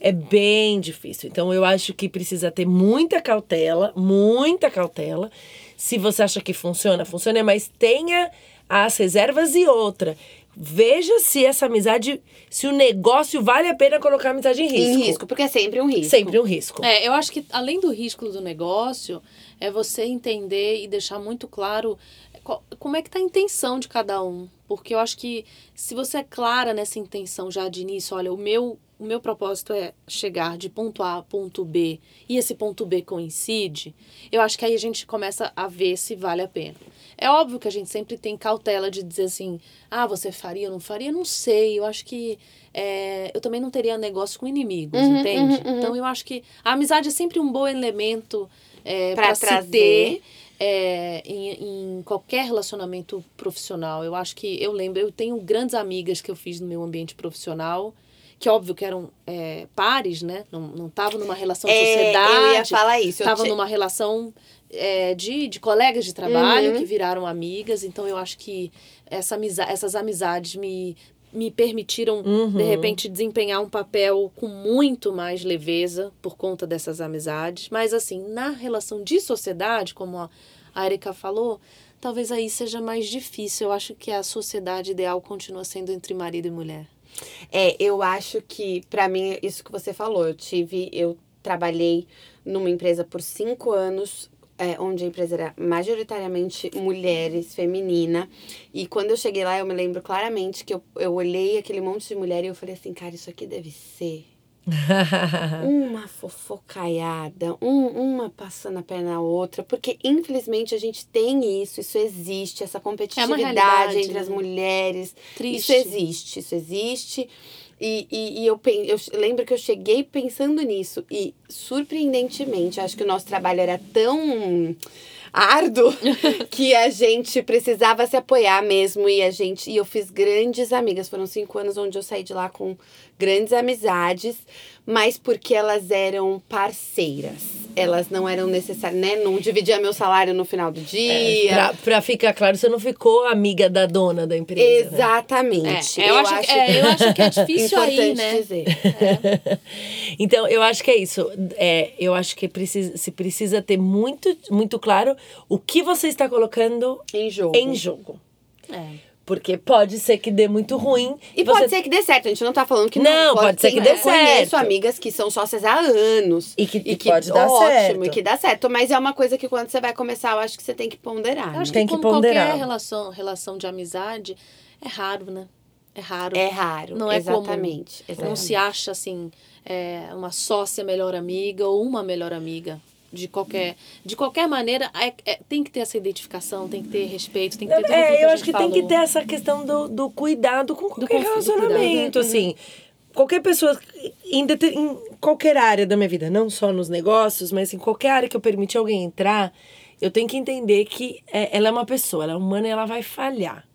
é bem difícil. Então eu acho que precisa ter muita cautela, muita cautela. Se você acha que funciona, funciona, mas tenha as reservas e outra. Veja se essa amizade, se o negócio vale a pena colocar a amizade em risco. Em risco, porque é sempre um risco. Sempre um risco. É, eu acho que além do risco do negócio, é você entender e deixar muito claro qual- como é que tá a intenção de cada um. Porque eu acho que se você é clara nessa intenção já de início, olha, o meu, o meu propósito é chegar de ponto A a ponto B e esse ponto B coincide, eu acho que aí a gente começa a ver se vale a pena. É óbvio que a gente sempre tem cautela de dizer assim, ah, você faria ou não faria? Não sei. Eu acho que é, eu também não teria negócio com inimigos, Uhum, entende? uhum, uhum. Então eu acho que a amizade é sempre um bom elemento é, para se trazer. ter é, em, em qualquer relacionamento profissional. Eu acho que eu lembro, eu tenho grandes amigas que eu fiz no meu ambiente profissional. Que óbvio que eram é, pares, né? Não estavam numa relação de É, sociedade. eu ia falar isso. Estavam te- numa relação é, de, de colegas de trabalho Uhum. que viraram amigas. Então, eu acho que essa amiza essas amizades me, me permitiram, Uhum. de repente, desempenhar um papel com muito mais leveza por conta dessas amizades. Mas, assim, na relação de sociedade, como a, a Erika falou, talvez aí seja mais difícil. Eu acho que a sociedade ideal continua sendo entre marido e mulher. É, eu acho que, pra mim, isso que você falou, eu tive, eu trabalhei numa empresa por cinco anos, é, onde a empresa era majoritariamente mulheres, feminina. E quando eu cheguei lá, eu me lembro claramente que eu, eu olhei aquele monte de mulher e eu falei assim, cara, isso aqui deve ser uma fofocaiada, um, uma passando a perna na outra, porque infelizmente a gente tem isso, isso existe, essa competitividade realidade, entre as né? mulheres. Triste. Isso existe, isso existe. E, e, e eu, eu lembro que eu cheguei pensando nisso. E, surpreendentemente, acho que o nosso trabalho era tão árduo que a gente precisava se apoiar mesmo. E a gente. E eu fiz grandes amigas. Foram cinco anos onde eu saí de lá com grandes amizades, mas porque elas eram parceiras. Elas não eram necessárias, né? Não dividia meu salário no final do dia. pra, pra ficar claro, você não ficou amiga da dona da empresa. né? Exatamente. É, eu, acho, que- é, eu acho que é difícil aí, né? dizer. Então, eu acho que é isso. É, eu acho que precisa, se precisa ter muito, muito claro o que você está colocando Em jogo. em jogo. É. Porque pode ser que dê muito ruim. E você- pode ser que dê certo, a gente não tá falando que não. Não, pode ser que dê eu Conheço certo. amigas que são sócias há anos. E que- e pode dar ótimo, certo. e que dá certo. Mas é uma coisa que quando você vai começar, eu acho que você tem que ponderar. Eu acho né? Tem que que como ponderar. qualquer relação, relação de amizade, é raro, né? É raro. É raro. Não é comum. exatamente. Não exatamente. se acha, assim, é, uma sócia melhor amiga ou uma melhor amiga. De qualquer, de qualquer maneira, é- é- tem que ter essa identificação, tem que ter respeito, tem que ter tudo É, a eu acho que tem que falou. ter essa questão do, do cuidado com qualquer do relacionamento, assim. Qualquer pessoa, em, em qualquer área da minha vida, não só nos negócios, mas em qualquer área que eu permitir alguém entrar, eu tenho que entender que é, ela é uma pessoa, ela é humana e ela vai falhar.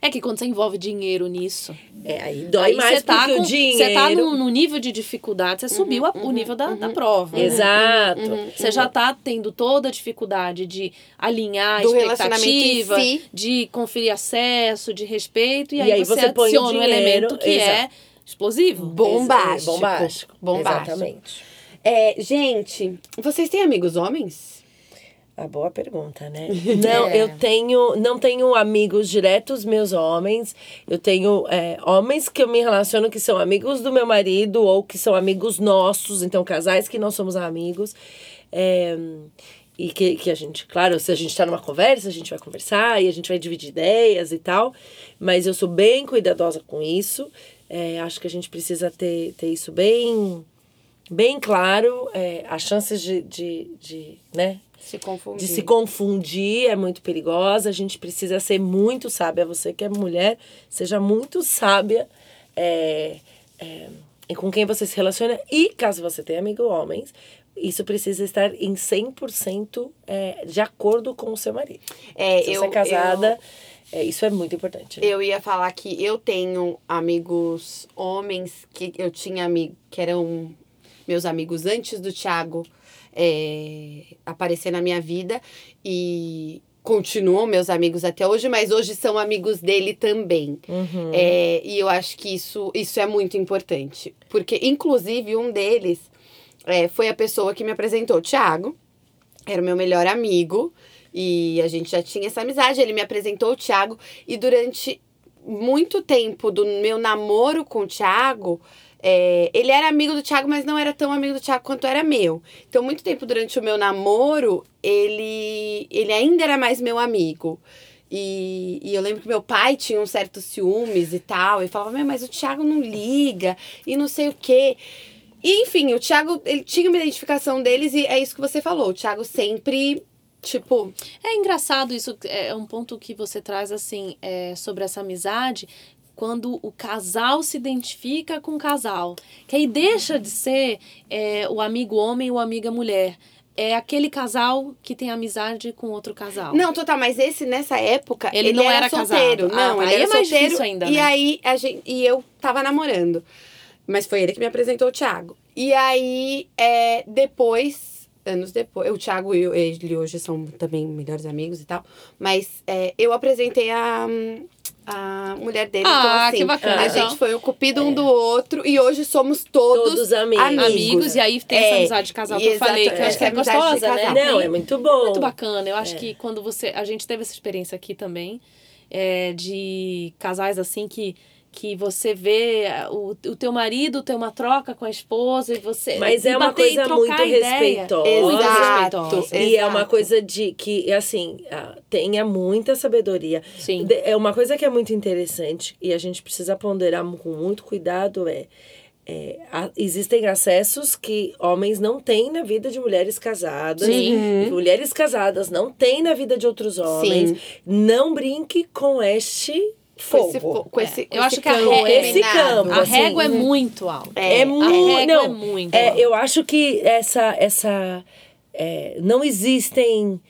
É que quando você envolve dinheiro nisso, É, aí dói aí mais você tá, porque com, o dinheiro... você tá no, no nível de dificuldade, você subiu a- o nível da, da prova. né? Exato. Você já tá tendo toda a dificuldade de alinhar a expectativa, si. de conferir acesso, de respeito, e, E aí, aí você, adiciona um elemento que é exato. explosivo. Bombástico. Bombástico. Bombástico. Exatamente. É, gente, vocês têm amigos homens? A boa pergunta, né? Não, eu tenho, não tenho amigos diretos meus homens. Eu tenho é, homens que eu me relaciono que são amigos do meu marido ou que são amigos nossos, então casais que nós somos amigos. É, e que, que a gente, claro, se a gente tá numa conversa, a gente vai conversar e a gente vai dividir ideias e tal. Mas eu sou bem cuidadosa com isso. É, acho que a gente precisa ter, ter isso bem, bem claro. É, as chances de, de, de né, Se confundir. de se confundir é muito perigosa. A gente precisa ser muito sábia. Você que é mulher, seja muito sábia é, é, com quem você se relaciona. E caso você tenha amigo homens, isso precisa estar em 100% é, de acordo com o seu marido. É, se eu, você é casada, é, isso é muito importante. né? Eu ia falar que eu tenho amigos homens que eu tinha amigo que eram meus amigos antes do Thiago é, aparecer na minha vida e continuam meus amigos até hoje, mas hoje são amigos dele também. Uhum. É, e eu acho que isso, isso é muito importante. Porque, inclusive, um deles é, foi a pessoa que me apresentou o Thiago. Era o meu melhor amigo. E a gente já tinha essa amizade. Ele me apresentou o Thiago. E durante muito tempo do meu namoro com o Thiago, é, ele era amigo do Thiago, mas não era tão amigo do Thiago quanto era meu. Então, muito tempo durante o meu namoro, ele, ele ainda era mais meu amigo. E, e eu lembro que meu pai tinha um certo ciúmes e tal. E falava, "Meu, mas o Thiago não liga e não sei o quê. E, enfim, o Thiago, ele tinha uma identificação deles e é isso que você falou. O Thiago sempre Tipo, É engraçado isso, é um ponto que você traz assim, é, sobre essa amizade, quando o casal se identifica com o casal. Que aí deixa de ser é, o amigo homem e o amiga mulher. É aquele casal que tem amizade com outro casal. Não, total, mas esse nessa época. Ele não era solteiro. casado. Ah, Não, tá. ele Aí era é mais solteiro. difícil ainda, E né? aí a gente, e eu tava namorando. Mas foi ele que me apresentou o Thiago. E aí, é, depois, anos depois, o Thiago e ele hoje são também melhores amigos e tal. Mas é, eu apresentei a, a mulher dele. Ah, então, assim, que bacana, A então. gente foi o cupido um do outro. E hoje somos todos, Todos amigos. Amigos, e aí tem essa É, amizade de casal que eu falei, que eu acho que é essa gostosa, né? Não, é muito bom. muito bacana. Eu acho que quando você. A gente teve essa experiência aqui também, é, de casais assim que. Que você vê o, o teu marido ter uma troca com a esposa e você. Mas e é uma coisa muito respeitosa. Muito Exato. respeitosa. E é uma Exato. coisa de que, assim, ah, tenha muita sabedoria. Sim. É uma coisa que é muito interessante e a gente precisa ponderar com muito cuidado é, é, a- existem acessos que homens não têm na vida de mulheres casadas. Sim. Uhum. e Mulheres casadas não têm na vida de outros homens. Não brinque com este Fogo. fo- com esse, com eu esse acho que a campo ré- esse campo, A assim, régua é muito alta. É, É, régua não, é muito é, alta. eu acho que essa. essa é, não existem.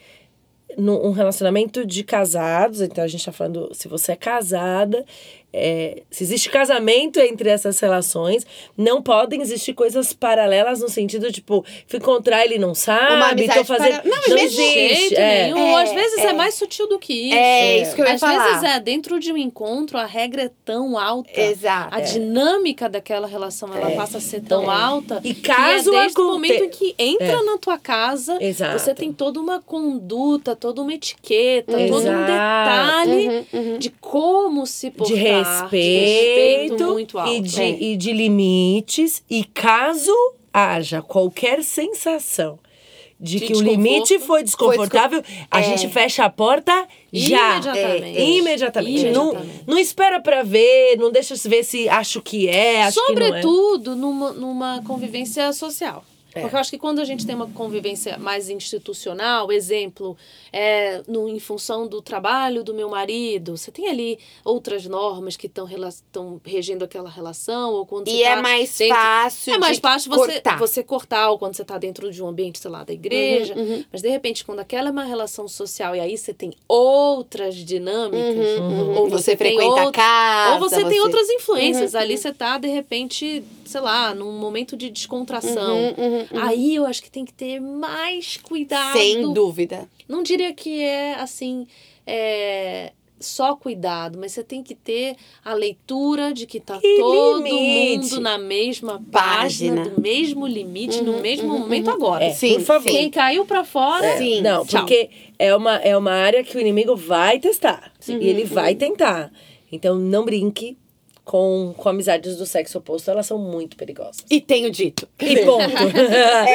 num um relacionamento de casados, então a gente tá falando se você é casada, é, se existe casamento entre essas relações, não podem existir coisas paralelas no sentido, tipo, fui encontrar ele não sabe, tô fazendo. para- Não, Não, mesmo- existe. é. nenhum. É, Às vezes é. é. mais sutil do que isso. É, isso que eu ia Às falar. vezes é, dentro de um encontro, a regra é tão alta. Exato. A dinâmica daquela relação, ela passa a ser tão alta. E que caso é desde o momento em que entra na tua casa, Exato. você tem toda uma conduta, toda uma etiqueta, Uhum. todo um Exato. detalhe Uhum, uhum. de como se portar. de respeito respeito, muito alto. e, de, É. e de limites. E caso haja qualquer sensação de De que o limite foi desconfortável, a É. gente fecha a porta já. Imediatamente. É, imediatamente. Não, Imediatamente. não espera pra ver, não deixa se ver se acho que é, acho que não é. Sobretudo numa, numa convivência social. É. Porque eu acho que quando a gente tem uma convivência mais institucional, exemplo, é, no, em função do trabalho do meu marido, você tem ali outras normas que estão regendo aquela relação, ou quando E você é tá mais dentro- fácil É mais fácil você cortar. você cortar, ou quando você está dentro de um ambiente, sei lá, da igreja. Uhum, uhum. Mas de repente, quando aquela é uma relação social e aí você tem outras dinâmicas, Uhum, ou você, tem frequenta a outra- casa. ou você, tem outras influências. Uhum, Ali uhum. você tá, de repente, sei lá, num momento de descontração. Uhum, uhum, uhum. Aí eu acho que tem que ter mais cuidado. Sem dúvida. Não diria que é assim. é, Só cuidado, mas você tem que ter a leitura de que tá E todo limite. mundo na mesma página, Página. do mesmo limite, no Uhum, mesmo uhum, momento uhum. agora. É, Sim, por favor. Quem caiu pra fora, Sim. Não, Tchau. porque é uma, é uma área que o inimigo vai testar. E ele vai tentar. Então não brinque com, com amizades do sexo oposto, elas são muito perigosas. E tenho dito. E ponto.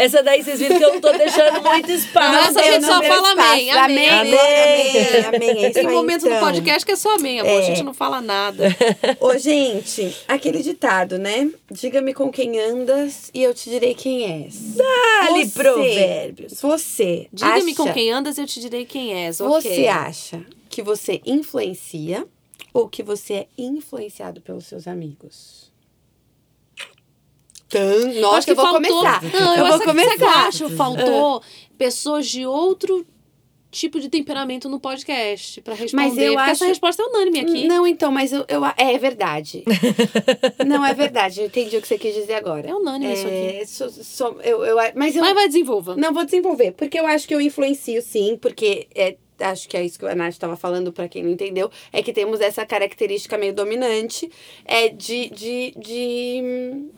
Essa daí vocês viram que eu não tô deixando muito espaço. Nossa, a Eu gente não só fala amém, amém. Amém, amém, amém. É isso Tem aí, momento do então. podcast que é só amém, amor. A gente não fala nada. Ô, gente, aquele ditado, né? Diga-me com quem andas e eu te direi quem és. Dá-lhe Você- provérbios. Você Diga-me acha- com quem andas, eu te direi quem és. Você acha que você influencia ou que você é influenciado pelos seus amigos? Tan, nossa, Acho que eu vou faltou... começar. Não, eu vou acho que- eu começar. acho? Faltou pessoas de outro tipo de temperamento no podcast pra responder. Mas eu acho- essa resposta é unânime aqui. Não, então, mas eu, eu é verdade. não é verdade. Eu entendi o que você quis dizer agora. É unânime isso aqui. É, sou- sou- eu, eu, mas eu Mas vai, desenvolva. Não vou desenvolver, porque eu acho que eu influencio sim, porque é, acho que é isso que a Nath estava falando, para quem não entendeu, é que temos essa característica meio dominante é de. de, de,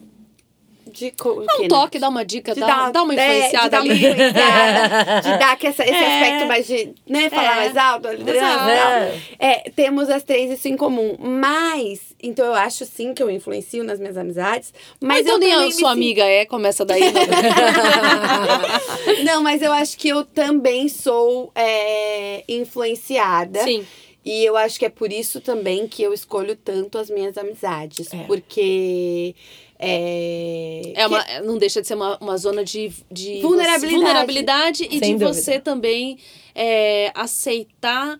de co- Dá que, um né? toque, dá uma dica, De dá, dar, dá uma é, influenciada de dar ali. Influenciada, de dar que essa, esse É. aspecto mais de, né, falar É. mais alto, e Exato. tal. É, temos as três isso em comum. Mas, então eu acho sim que eu influencio nas minhas amizades. Mas Mas então eu nem a sua sinto- amiga é, começa daí. né? Não, mas eu acho que eu também sou é, influenciada. Sim. E eu acho que é por isso também que eu escolho tanto as minhas amizades. É. Porque. É, É uma, não deixa de ser uma, uma zona de, de Vulnerabilidade. vulnerabilidade e Sem de dúvida. você também é, aceitar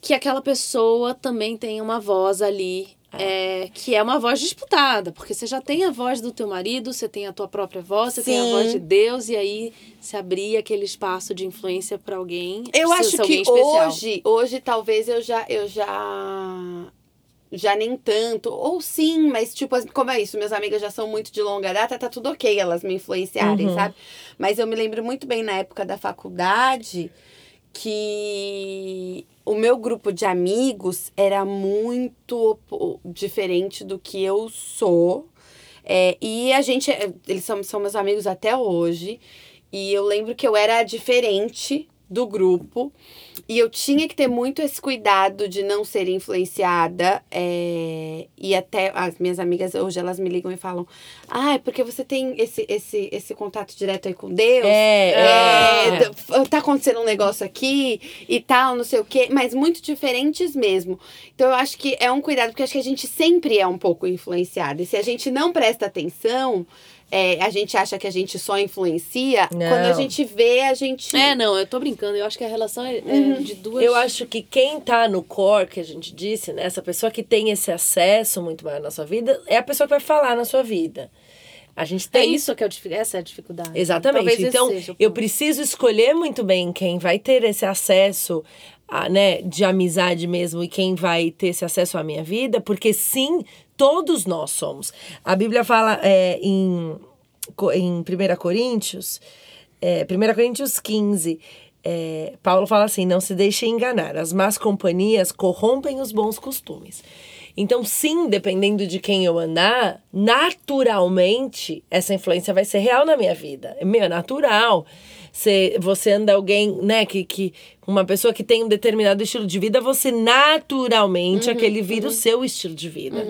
que aquela pessoa também tem uma voz ali. é, que é uma voz disputada, porque você já tem a voz do teu marido, você tem a tua própria voz, você tem a Sim. voz de Deus, e aí se abrir aquele espaço de influência para alguém. Eu acho que hoje, hoje talvez eu já, eu já, já nem tanto, ou sim, mas tipo, como é isso, minhas amigas já são muito de longa data, tá tudo ok elas me influenciarem, Uhum. sabe? Mas eu me lembro muito bem na época da faculdade que o meu grupo de amigos era muito diferente do que eu sou. É, e a gente, eles são, são meus amigos até hoje. E eu lembro que eu era diferente do grupo. E eu tinha que ter muito esse cuidado de não ser influenciada. é, e até as minhas amigas hoje, elas me ligam e falam: Ah, é porque você tem esse, esse, esse contato direto aí com Deus. É, É, é. tá acontecendo um negócio aqui e tal, não sei o quê, mas muito diferentes mesmo. Então eu acho que é um cuidado, porque acho que a gente sempre é um pouco influenciado. E se a gente não presta atenção, é, a gente acha que a gente só influencia, Não. quando a gente vê, a gente. É, não, eu tô brincando. Eu acho que a relação é, é Uhum. de duas. Eu acho que quem tá no core, que a gente disse, né? Essa pessoa que tem esse acesso muito maior na sua vida, é a pessoa que vai falar na sua vida. A gente É tem isso que é o dif- essa é a dificuldade. Exatamente. Talvez então, seja eu preciso escolher muito bem quem vai ter esse acesso a, né, de amizade mesmo e quem vai ter esse acesso à minha vida, porque sim, todos nós somos. A Bíblia fala é, em, em 1 Coríntios, é, 1 Coríntios 15. é, Paulo fala assim: não se deixe enganar, as más companhias corrompem os bons costumes. Então, sim, dependendo de quem eu andar, naturalmente essa influência vai ser real na minha vida. É Meu, é natural. Você, você anda alguém, né, que, que uma pessoa que tem um determinado estilo de vida, você naturalmente aquele vira o seu estilo de vida.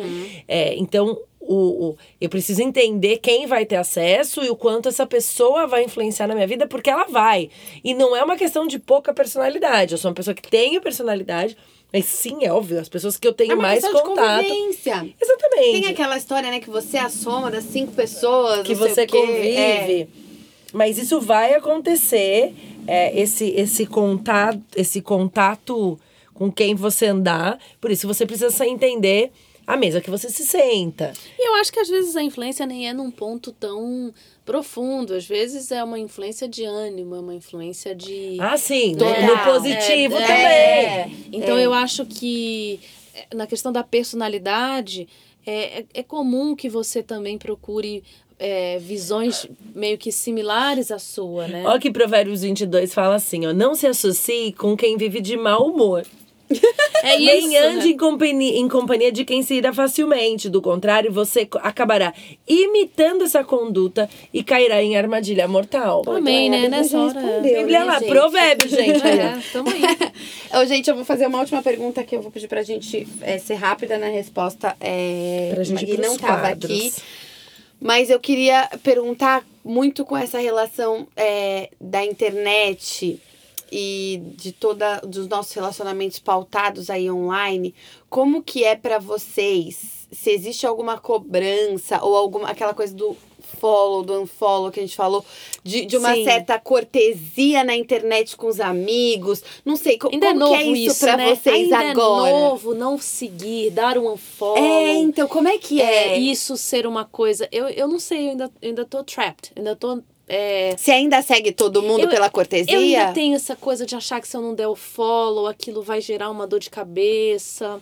É, então, o, o, eu preciso entender quem vai ter acesso e o quanto essa pessoa vai influenciar na minha vida, porque ela vai. E não é uma questão de pouca personalidade. Eu sou uma pessoa que tem personalidade, mas sim, é óbvio, as pessoas que eu tenho É mais de contato. convivência. Exatamente. Tem aquela história, né, que você é a soma das cinco pessoas. que você quê. convive. É. Mas isso vai acontecer, é, esse, esse, contato, esse contato com quem você andar. Por isso você precisa entender a mesa que você se senta. E eu acho que às vezes a influência nem é num ponto tão profundo. Às vezes é uma influência de ânimo, é uma influência de. Ah, sim, Total. no positivo É, também. é. Então É. eu acho que é, na questão da personalidade é, é, é comum que você também procure é, visões meio que similares à sua, né? Olha que Provérbios 22 fala assim, ó. Não se associe com quem vive de mau humor. É Nem isso, ande né? em, companhia, em companhia de quem se irá facilmente. Do contrário, você acabará imitando essa conduta e cairá em armadilha mortal. Amém, né? Bíblia Nessa hora. respondeu, Bíblia né, lá, gente? provérbios, gente. É, tamo aí. Ô, gente, eu vou fazer uma última pergunta que eu vou pedir pra gente é, ser rápida na resposta. É, Pra gente e não tava quadros. aqui. Mas eu queria perguntar muito com essa relação é, da internet e de toda dos nossos relacionamentos pautados aí online, como que é pra vocês? Se existe alguma cobrança ou alguma aquela coisa do follow, do unfollow que a gente falou, de, de uma Sim. certa cortesia na internet com os amigos. Não sei, co- Ainda é como novo que é isso, isso, pra né? vocês Ainda agora? é novo não seguir, dar um unfollow. É, então, como é que é? é, isso ser uma coisa. Eu, eu não sei, eu ainda, eu ainda tô trapped. Ainda tô. é, Você ainda segue todo mundo Eu- pela cortesia? eu ainda tenho essa coisa de achar que se eu não der o follow, aquilo vai gerar uma dor de cabeça.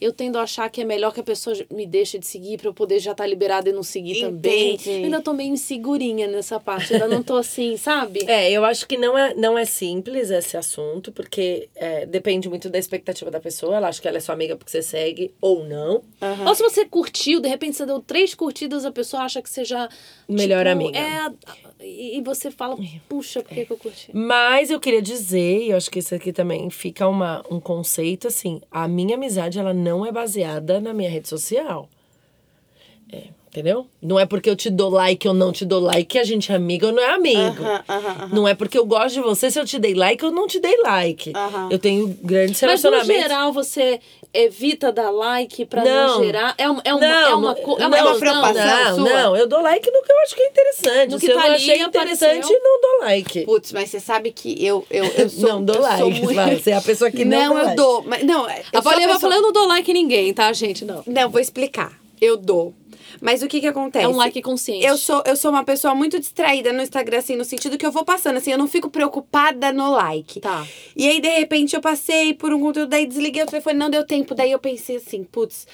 Eu tendo a achar que é melhor que a pessoa me deixe de seguir pra eu poder já estar liberada e não seguir também. Entendi. Eu ainda tô meio insegurinha nessa parte. Ainda não tô assim, sabe? É, eu acho que não é, não é simples esse assunto, porque é, depende muito da expectativa da pessoa. Ela acha que ela é sua amiga porque você segue ou não. Aham. Ou se você curtiu, de repente você deu três curtidas, a pessoa acha que você já. Melhor tipo, amiga. É, a- e você fala, puxa, por que, que eu curti? Mas eu queria dizer, e eu acho que isso aqui também fica uma, um conceito assim: a minha amizade ela não é baseada na minha rede social. É, Entendeu? Não é porque eu te dou like ou não te dou like que a gente é amiga ou não é amigo. Aham, aham, aham. Não é porque eu gosto de você se eu te dei like ou não te dei like. Eu tenho grandes Mas no relacionamentos. geral você evita dar like pra não, Não. gerar. É, um- é uma, não, é uma, é uma é uma preocupação. Não, sua? não, eu dou like no que eu acho que é interessante. No Se que eu tá não ali, achei interessante, apareceu. não dou like. Putz, mas você sabe que eu, eu, eu sou. não dou eu sou like. muito- Fala, Você é a pessoa que não, Não, dá eu like. dou. Mas, não, eu A sou Paulinha vai pessoa- falar, eu não dou like em ninguém, tá, gente? Não. Não, vou explicar. Eu dou. Mas o que que acontece? É um like consciente. Eu sou, eu sou uma pessoa muito distraída no Instagram, assim, no sentido que eu vou passando, assim, eu não fico preocupada no like. Tá. E aí, de repente, eu passei por um conteúdo, daí desliguei o telefone, não deu tempo. Daí eu pensei assim, putz,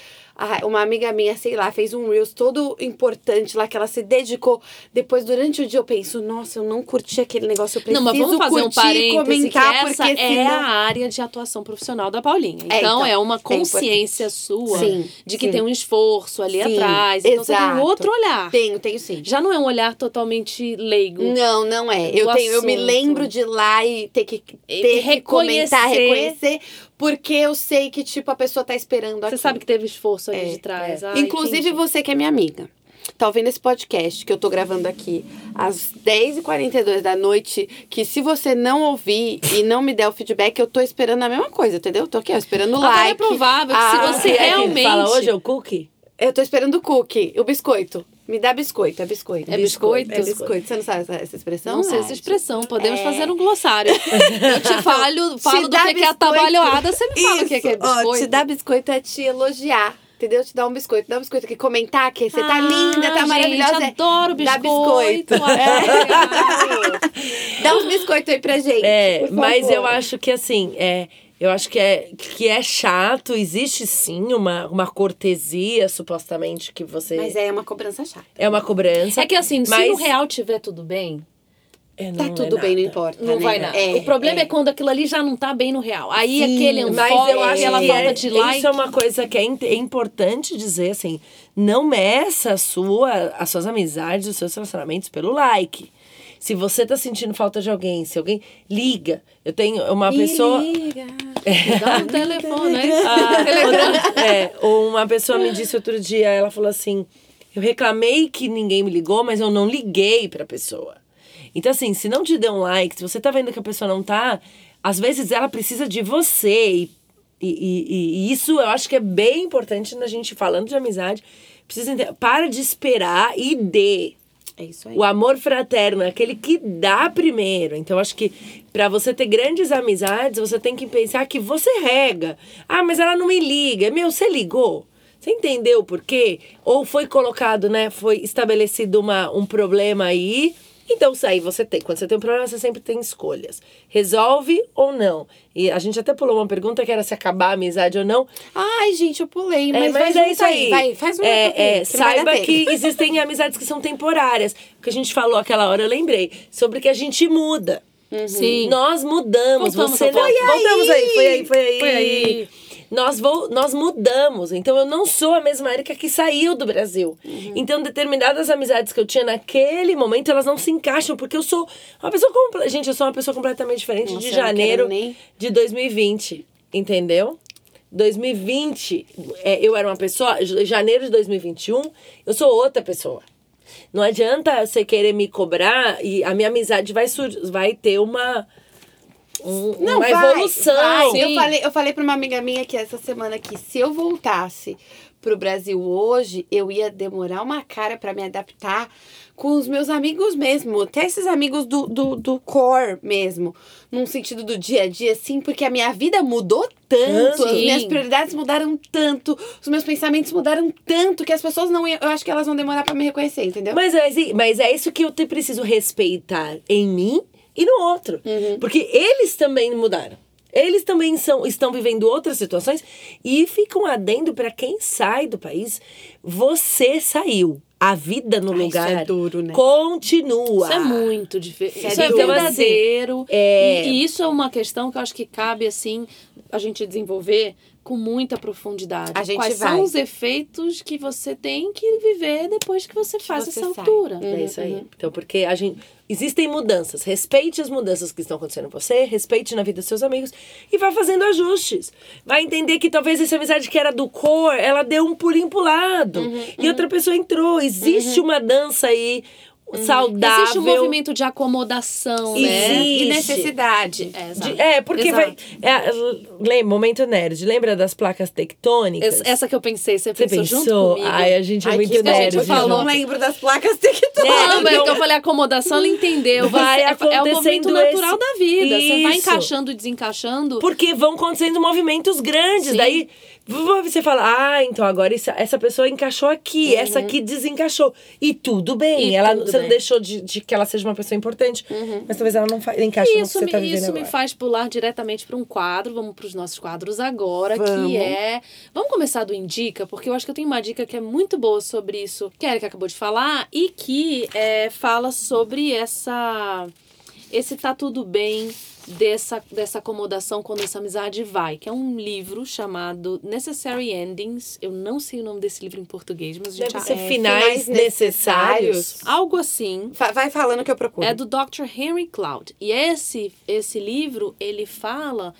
uma amiga minha, sei lá, fez um Reels todo importante lá, que ela se dedicou. Depois, durante o dia, eu penso, nossa, eu não curti aquele negócio, eu preciso Não, mas vamos fazer um curtir, parêntese comentar, que essa porque é senão... a área de atuação profissional da Paulinha. É, Então, então, é uma é consciência sua Sim, de que sim. tem um esforço ali Sim, atrás. Então, você tem um exato. outro olhar. Tenho, tenho sim. Já não é um olhar totalmente leigo. Não, não é. Eu, tenho, eu me lembro de ir lá e ter que, ter que comentar, reconhecer. Porque eu sei que, tipo, a pessoa tá esperando Você sabe que teve esforço ali É, de trás. é. Ah, Inclusive você que é minha amiga. Tá ouvindo esse podcast que eu tô gravando aqui às 10h42 da noite, que se você não ouvir e não me der o feedback, eu tô esperando a mesma coisa, entendeu? Eu tô aqui, ó, esperando o Agora like. é provável que Ah, se O você é realmente... fala hoje é o cookie? Eu tô esperando o cookie, o biscoito. Me dá biscoito, é biscoito. É biscoito? É biscoito. Você não sabe essa, essa expressão? Não sei essa expressão, podemos É. fazer um glossário. Eu te falo, falo do dá que que é biscoito. atabalhoada, você me fala o que que é Isso, ó, biscoito. te dar biscoito é te elogiar. Entendeu? Te dar um biscoito. Dá um biscoito aqui. Comentar que você tá Ah, linda, tá gente, maravilhosa. adoro Dá biscoito. biscoito. adoro. Dá uns biscoitos aí pra gente. É, mas favor. eu acho que assim, é, eu acho que é, que é chato, existe sim uma, uma cortesia, supostamente, que você. Mas é uma cobrança chata. É uma cobrança. É que assim, se mas no real tiver tudo bem, é, Tá não tudo é bem, não importa. não né? vai nada. É, o problema é. é. quando aquilo ali já não tá bem no real. Aí Sim, aquele mas eu acho que falta é- de like. Isso é uma coisa que é, é importante dizer, assim, não meça a sua, as suas amizades, os seus relacionamentos pelo like. Se você tá sentindo falta de alguém, se alguém liga. Eu tenho uma Me pessoa. liga. Dá um telefone, é isso? Ah, é, uma pessoa me disse outro dia, ela falou assim: eu reclamei que ninguém me ligou, mas eu não liguei pra pessoa. Então, assim, se não te deu um like, se você tá vendo que a pessoa não tá, às vezes ela precisa de você. E, e, e- e isso eu acho que é bem importante na gente falando de amizade. Precisa entender, para de esperar e dê. É isso aí. O amor fraterno é aquele que dá primeiro. Então, acho que pra você ter grandes amizades, você tem que pensar que você rega. Ah, mas ela não me liga. Meu, você ligou? Você entendeu por quê? Ou foi colocado, né? Foi estabelecido uma, um problema aí. Então, isso aí você tem. Quando você tem um problema, você sempre tem escolhas. Resolve ou não. E a gente até pulou uma pergunta que era se acabar a amizade ou não. Ai, gente, eu pulei. É, Mas, mas vai é isso aí. Vai, faz um É, é, que saiba que existem amizades que são temporárias. O que a gente falou aquela hora, eu lembrei. Sobre que a gente muda. Sim. Nós mudamos. Voltamos você não. Voltamos aí, foi aí, foi aí. Foi aí. Nós, vo... Nós mudamos. Então eu não sou a mesma Erika que saiu do Brasil. Uhum. Então, determinadas amizades que eu tinha naquele momento, elas não se encaixam, porque eu sou uma pessoa. Gente, eu sou uma pessoa completamente diferente Nossa, de janeiro nem- de 2020. Entendeu? 2020, é, eu era uma pessoa. Janeiro de 2021, eu sou outra pessoa. Não adianta você querer me cobrar e a minha amizade vai, sur vai ter uma, um- Não, uma vai, evolução. vai. Eu falei, eu falei pra uma amiga minha que essa semana que se eu voltasse pro Brasil hoje, eu ia demorar uma cara pra me adaptar com os meus amigos mesmo, até esses amigos do, do, do core mesmo, num sentido do dia a dia, assim, porque a minha vida mudou tanto, as minhas prioridades mudaram tanto, os meus pensamentos mudaram tanto, que as pessoas não iam, eu acho que elas vão demorar pra me reconhecer, entendeu? Mas, é, mas é isso que eu te preciso respeitar em mim e no outro. Uhum. Porque eles também mudaram. Eles também são, estão vivendo outras situações e ficam adendo para quem sai do país. Você saiu. A vida no lugar é duro, né? continua. Isso é muito diferente. Isso é é verdadeiro. É. E, e isso é uma questão que eu acho que cabe, assim, a gente desenvolver com muita profundidade. A gente Quais vai. são os efeitos que você tem que viver depois que você faz você essa sai. altura? Uhum. É isso aí. Então, porque a gente. Existem mudanças. Respeite as mudanças que estão acontecendo com você, respeite na vida dos seus amigos e vá fazendo ajustes. Vai entender que talvez essa amizade que era do cor, ela deu um pulinho pro lado. E outra pessoa entrou. Existe uma dança aí saudável. Existe um movimento de acomodação, né? Existe. E necessidade. É, De- exato. é, porque vai. Exato. É, lembra, momento nerd. Lembra das placas tectônicas? Essa- Essa que eu pensei, você, Você pensou, junto pensou? comigo? Ai, a gente é Ai, muito que nerd. eu falou. não lembro das placas tectônicas. É, Não, mas então- que eu falei acomodação, ela entendeu. Vai é, é o movimento natural esse- da vida. Você vai Isso. encaixando e desencaixando. Porque vão acontecendo movimentos grandes. Sim. Daí você fala, ah, então agora essa, essa pessoa encaixou aqui, essa aqui desencaixou. E tudo bem. E ela, tudo você não bem. deixou de, de que ela seja uma pessoa importante, mas talvez ela não fa- encaixe E no que isso, você me, tá isso me agora. faz pular diretamente para um quadro. Vamos para os nossos quadros agora, Vamos. que é. Vamos começar do Indica, porque eu acho que eu tenho uma dica que é muito boa sobre isso, que a Erika acabou de falar, e que é, fala sobre essa. Esse tá tudo bem dessa, dessa acomodação quando essa amizade vai, que é um livro chamado Necessary Endings. Eu não sei o nome desse livro em português, mas a gente Deve ser é, finais, finais necessários. necessários. algo assim. Vai falando que eu procuro. É do Dr. Henry Cloud. E esse, esse livro, ele fala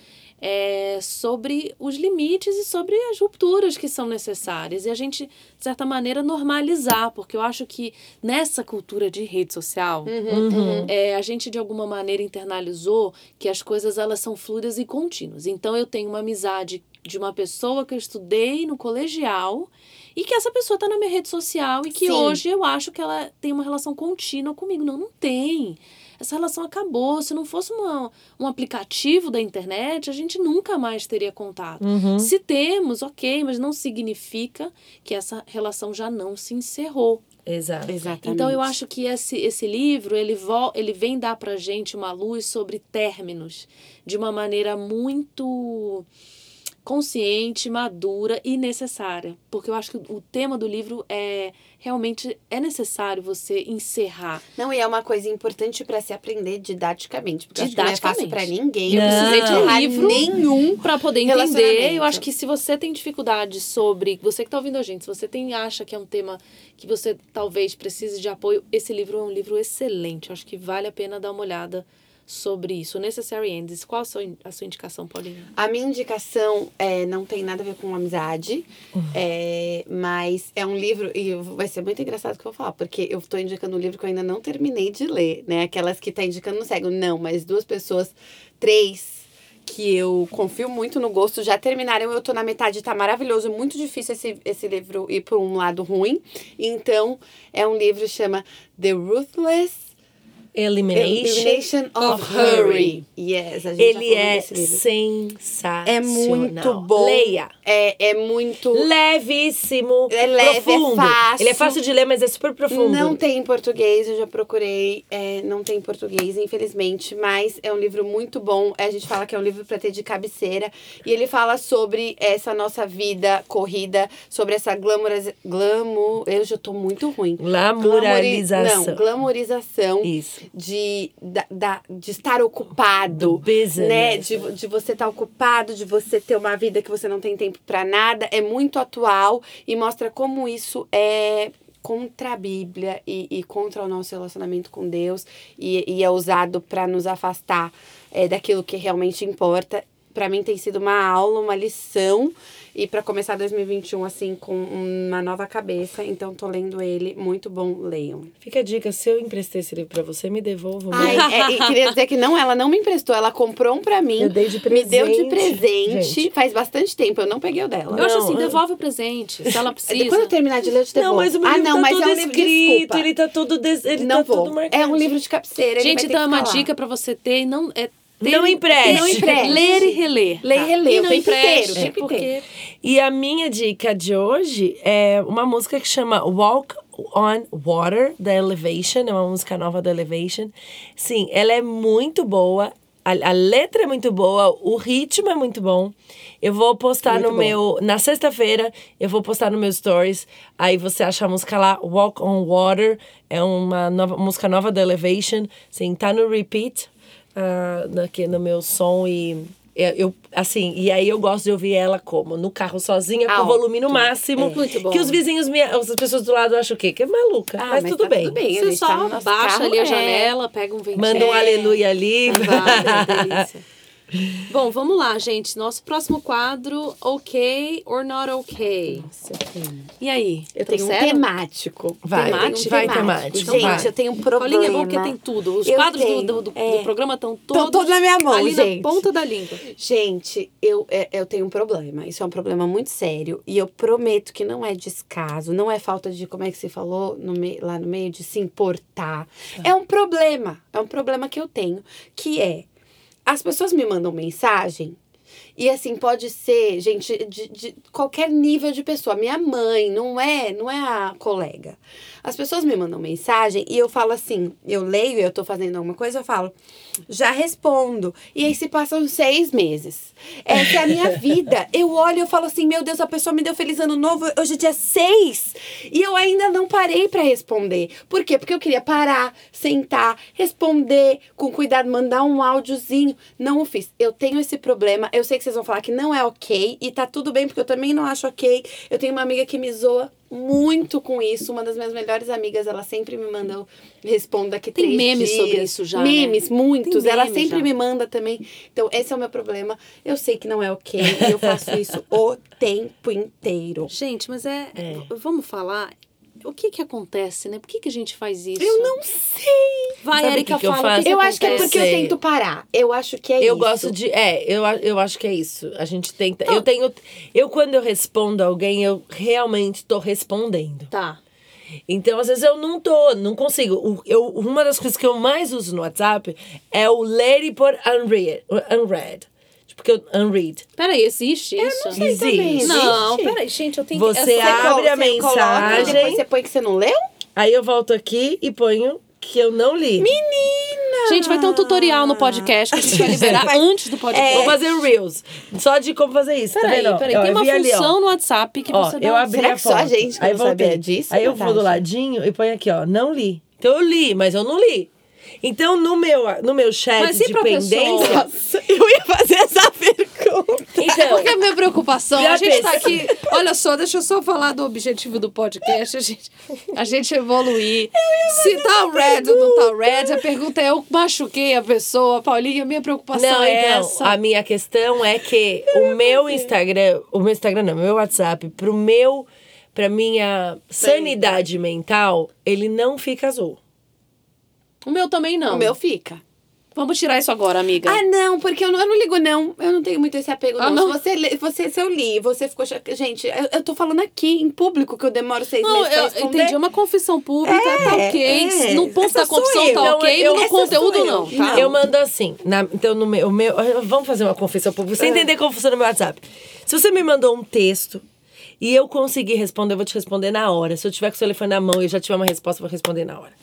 é, sobre os limites e sobre as rupturas que são necessárias. E a gente, de certa maneira, normalizar. Porque eu acho que nessa cultura de rede social, Uhum. é, a gente, de alguma maneira, internalizou que as coisas elas são fluidas e contínuas. Então, eu tenho uma amizade de uma pessoa que eu estudei no colegial e que essa pessoa está na minha rede social e que Sim. hoje eu acho que ela tem uma relação contínua comigo. Não, não tem. Essa relação acabou. Se não fosse uma, um aplicativo da internet, a gente nunca mais teria contato. Uhum. Se temos, ok, mas não significa que essa relação já não se encerrou. Exato. Exatamente. Então eu acho que esse, esse livro ele, vo, ele vem dar pra gente uma luz sobre términos de uma maneira muito consciente, madura e necessária. Porque eu acho que o tema do livro é realmente é necessário você encerrar. Não, e é uma coisa importante pra se aprender didaticamente. Porque que não é fácil pra Didaticamente. ninguém. Eu precisei de um livro nenhum. Pra poder entender, eu acho que se você tem dificuldade sobre, você que tá ouvindo a gente, se você tem acha que é um tema que você talvez precise de apoio, esse livro é um livro excelente. Eu acho que vale a pena dar uma olhada sobre isso. Necessary Ends. Qual a sua, a sua indicação, Paulinha? A minha indicação é, não tem nada a ver com amizade, é, mas é um livro, e vai ser muito engraçado o que eu vou falar, porque eu tô indicando um livro que eu ainda não terminei de ler, né? Aquelas que tá indicando não cego. Não, mas duas pessoas, três, que eu confio muito no gosto, já terminaram. Eu tô na metade, tá maravilhoso. Muito difícil esse, esse livro ir por um lado ruim. Então, é um livro que chama The Ruthless Elimination, Elimination of Hurry. Yes, a gente já Ele é sensacional. É muito bom. Leia. É, é muito. Levíssimo. É leve, é profundo. fácil. Ele é fácil de ler, mas é super profundo. Não tem em português, eu já procurei. é, não tem em português, infelizmente. Mas é um livro muito bom. A gente fala que é um livro para ter de cabeceira. E ele fala sobre essa nossa vida corrida, sobre essa glamouras, glamour. Eu já tô muito ruim. Glamoralização. Não, glamorização. Isso. De, da, da- de estar ocupado. Business. Né? De, de você estar ocupado, de você ter uma vida que você não tem tempo para nada. É muito atual e mostra como isso é contra a Bíblia e, e contra o nosso relacionamento com Deus e, e é usado para nos afastar é, daquilo que realmente importa. Para mim tem sido uma aula, uma lição e para começar 2021 assim com uma nova cabeça, então tô lendo ele, muito bom, leiam. Fica a dica, se eu emprestei esse livro pra você, me devolva. Ai, é, e queria dizer que não, ela não me emprestou, ela comprou um pra mim. Eu dei de Me deu de presente, presente. gente. Faz bastante tempo, eu não peguei o dela. Eu acho assim, eu- devolve o presente, se ela precisa. Quando eu terminar de ler, eu te devolvo. Não, mas o meu ah, livro não, tá mas todo é um livro, escrito, desculpa. ele tá todo des... ele não tá vou. todo marcado. É um livro de cabeceira. Gente, então é uma dica pra você ter e não é Não empreste. Não empreste. Ler e reler. Ler e reler, E não empreste, tempo porque. E a minha dica de hoje é uma música que chama Walk on Water, da Elevation. É uma música nova da Elevation. Sim, ela é muito boa. A, a letra é muito boa, o ritmo é muito bom. Eu vou postar Muito no bom. meu. Na sexta-feira, eu vou postar no meu stories. Aí você acha a música lá, Walk on Water. É uma nova, música nova da Elevation. Sim, tá no repeat ah, aqui no meu som e Eu, eu- assim, e aí eu gosto de ouvir ela como? No carro sozinha, com o Alto. volume no máximo. Muito bom. Que os vizinhos, me, as pessoas do lado acham o quê? Que é maluca. Ah, mas, mas tudo, tá bem. tudo bem. Você gente só tá no baixa carro, ali a é. janela, pega um ventinho. Manda um É. aleluia ali. Vai, delícia. Bom, vamos lá, gente. Nosso próximo quadro, ok or not ok? Nossa, tenho. E aí? Eu tenho um temático. Vai, Temático? vai temático. Gente, vai. eu tenho um problema. Paulinha é bom porque tem tudo. Os Eu quadros do- tenho, do, do, é. do programa estão Tão todos todos na minha mão, ali gente. na ponta da língua. Gente, eu, é, eu tenho um problema. Isso é um problema muito sério. E eu prometo que não é descaso, não é falta de, como é que você falou no me- lá no meio, de se importar. É um problema. É um problema que eu tenho. Que é, as pessoas me mandam mensagem. E assim, pode ser, gente, de, de qualquer nível de pessoa. Minha mãe, não é, não é a colega. As pessoas me mandam mensagem e eu falo assim, eu leio eu tô fazendo alguma coisa, eu falo, já respondo. E aí se passam seis meses. Essa é a minha vida. Eu olho e eu falo assim, meu Deus, a pessoa me deu feliz ano novo, hoje é dia seis. E eu ainda não parei pra responder. Por quê? Porque eu queria parar, sentar, responder com cuidado, mandar um áudiozinho. Não o fiz. Eu tenho esse problema. Eu sei que vocês vão falar que não é ok. E tá tudo bem, porque eu também não acho ok. Eu tenho uma amiga que me zoa muito com isso. Uma das minhas melhores amigas, ela sempre me manda, eu respondo daqui Tem memes dias. sobre isso já, né? Memes, muitos. Tem ela sempre já. me manda também. Então, esse é o meu problema. Eu sei que não é ok. e eu faço isso o tempo inteiro. Gente, mas é, Vamos falar. O que que acontece, né? Por que que a gente faz isso? Eu não sei. Vai, Erika, que que eu fala. o faço? que Eu acho que é porque eu tento parar. Eu acho que é Eu isso. gosto de. É, eu, eu acho que é isso. A gente tenta. Eu tenho. Eu, quando eu respondo alguém, eu realmente tô respondendo. Tá. Então, às vezes, eu não tô, não consigo. O- Eu, uma das coisas que eu mais uso no WhatsApp é o ler e pôr unread. unread. Tipo, que eu unread. Peraí, existe isso? Sei também, Existe. Não, existe? peraí, gente, eu tenho Você que. essa- abre a Você coloca e mensagem. depois você põe que você não leu? Aí eu volto aqui e ponho que eu não li. Menina! Gente, vai ter um tutorial no podcast que a gente vai liberar antes do podcast. Vou fazer um Reels. Só de como fazer isso, tá Peraí, vendo? peraí, tem eu uma vi ali, função no WhatsApp que Ó, você dá. eu abri Será a que só foto. a gente que Aí não voltei. sabia disso, Aí eu vou do ladinho e ponho aqui, ó, não li. Então eu li, mas eu não li. Então no meu, no meu chat Mas e de pra pendência. Nossa, eu ia fazer essa pergunta. Então, Porque a minha preocupação, a gente tá pensou? aqui. Olha só, deixa eu só falar do objetivo do podcast. A gente, a gente evoluir. Se tá red ou não tá red, a pergunta é: eu machuquei a pessoa, Paulinha, minha preocupação não, é então, essa. a minha questão é que o meu Instagram, o meu Instagram não, o meu WhatsApp, pro meu, pra minha sanidade mental, ele não fica azul. O meu também não. O meu fica. Vamos tirar isso agora, amiga. Ah, não, porque eu não, eu não ligo, não. Eu não tenho muito esse apego, Ah, não. não? Se, você, você, se eu li, você ficou... Gente, eu, eu tô falando aqui, em público, que eu demoro seis Não, meses pra eu responder. entendi. É uma confissão pública, tá É, ok. é. No ponto Essa da confissão eu. tá Então, ok, eu- no essa conteúdo eu. não, tá? Não. Eu mando assim, na- então no meu, o meu. Vamos fazer uma confissão pública. É. Você entender como funciona o meu WhatsApp. Se você me mandou um texto e eu conseguir responder, eu vou te responder na hora. Se eu tiver com o seu telefone na mão e eu já tiver uma resposta, eu vou responder na hora.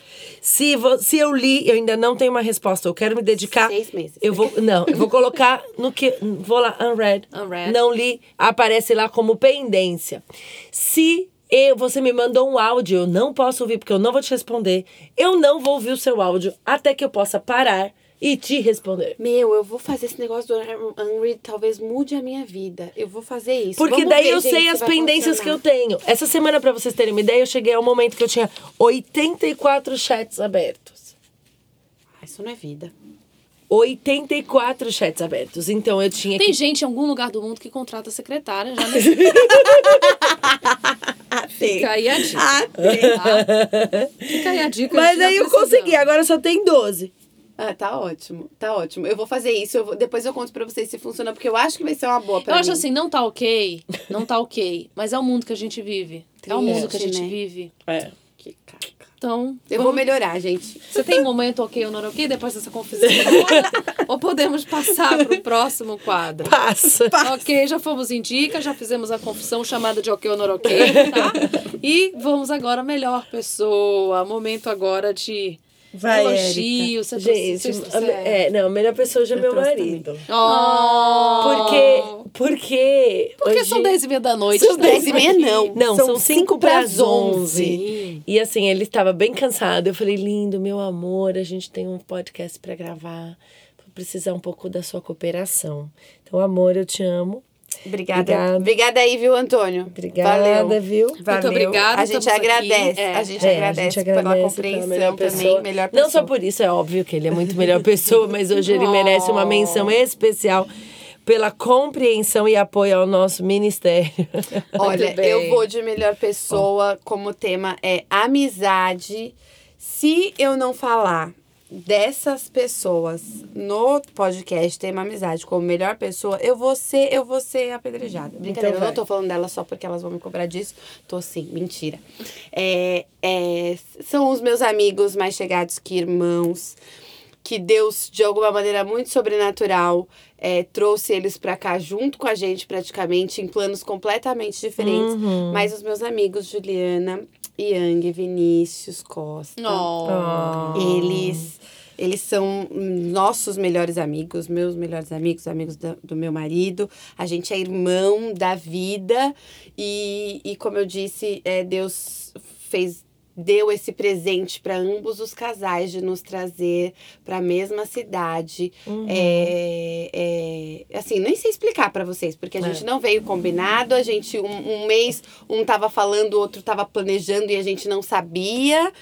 Se, vo- se eu li eu ainda não tenho uma resposta, eu quero me dedicar. Seis meses. Eu vou. Não, eu vou colocar no que. Vou lá, unread. Unread. Não li, aparece lá como pendência. Se eu, você me mandou um áudio, eu não posso ouvir porque eu não vou te responder. Eu não vou ouvir o seu áudio até que eu possa parar e te responder. Meu, eu vou fazer esse negócio do Un- Unread, talvez mude a minha vida. Eu vou fazer isso. Porque Vamos daí ver, eu gente, sei se as pendências que eu tenho. Essa semana, pra vocês terem uma ideia, eu cheguei ao momento que eu tinha 84 chats abertos. Ah, Isso não é vida. 84 chats abertos. Então eu tinha Tem que. gente em algum lugar do mundo que contrata secretária já nesse Ah, Fica aí a dica. Ah, tá? Fica aí a dica. Mas aí eu consegui, agora só tem 12. Ah, tá ótimo. Tá ótimo. Eu vou fazer isso. eu vou- depois eu conto pra vocês se funciona, porque eu acho que vai ser uma boa pra Eu mim. acho assim, não tá ok, não tá ok, mas é o mundo que a gente vive. É o mundo que a Triste, gente né? vive. É. Que caca. Então, Eu vamos- vou melhorar, gente. Você tem um momento ok ou não ok depois dessa confusão ou podemos passar pro próximo quadro? Passa. Ok, já fomos em dica, já fizemos a confissão chamada de ok ou não ok, tá? E vamos agora, melhor pessoa. Momento agora de Vai, elogio. Você Gente, é, não, a melhor pessoa hoje é meu marido. Oh! Porque. Porque. Porque hoje- são 10 e meia da noite. São tá? 10 e meia, não. Não, são 5 para as 11. 11. E assim, ele estava bem cansado. Eu falei, lindo, meu amor, a gente tem um podcast para gravar. precisar um pouco da sua cooperação. Então, amor, eu te amo. Obrigada. Obrigada. Obrigada aí, viu, Antônio? Obrigada, Valeu. viu? Valeu. obrigada, A gente agradece. É. A gente É, agradece, a gente pela agradece compreensão melhor também, pessoa. melhor pessoa. Não só por isso, é óbvio que ele é muito melhor pessoa, mas hoje ele merece uma menção especial pela compreensão e apoio ao nosso ministério. Olha, Muito eu vou de melhor pessoa, como tema é amizade. Se eu não falar dessas pessoas no podcast tema amizade como melhor pessoa, eu vou ser, eu vou ser apedrejada. Brincadeira, eu vai. não tô falando dela só porque elas vão me cobrar disso. Tô sim, mentira. É, é, são os meus amigos mais chegados que irmãos que Deus, de alguma maneira muito sobrenatural, é, trouxe eles pra cá junto com a gente, praticamente, em planos completamente diferentes. Uhum. Mas os meus amigos, Juliana, Yang, Vinícius, Costa, Ah. eles. Eles são nossos melhores amigos, meus melhores amigos, amigos da- do meu marido. A gente é irmão da vida. E, e como eu disse, é, Deus fez deu esse presente para ambos os casais de nos trazer para a mesma cidade. É, é, assim, nem sei explicar para vocês, porque a gente não veio combinado, a gente um, um mês um tava falando, o outro tava planejando e a gente não sabia.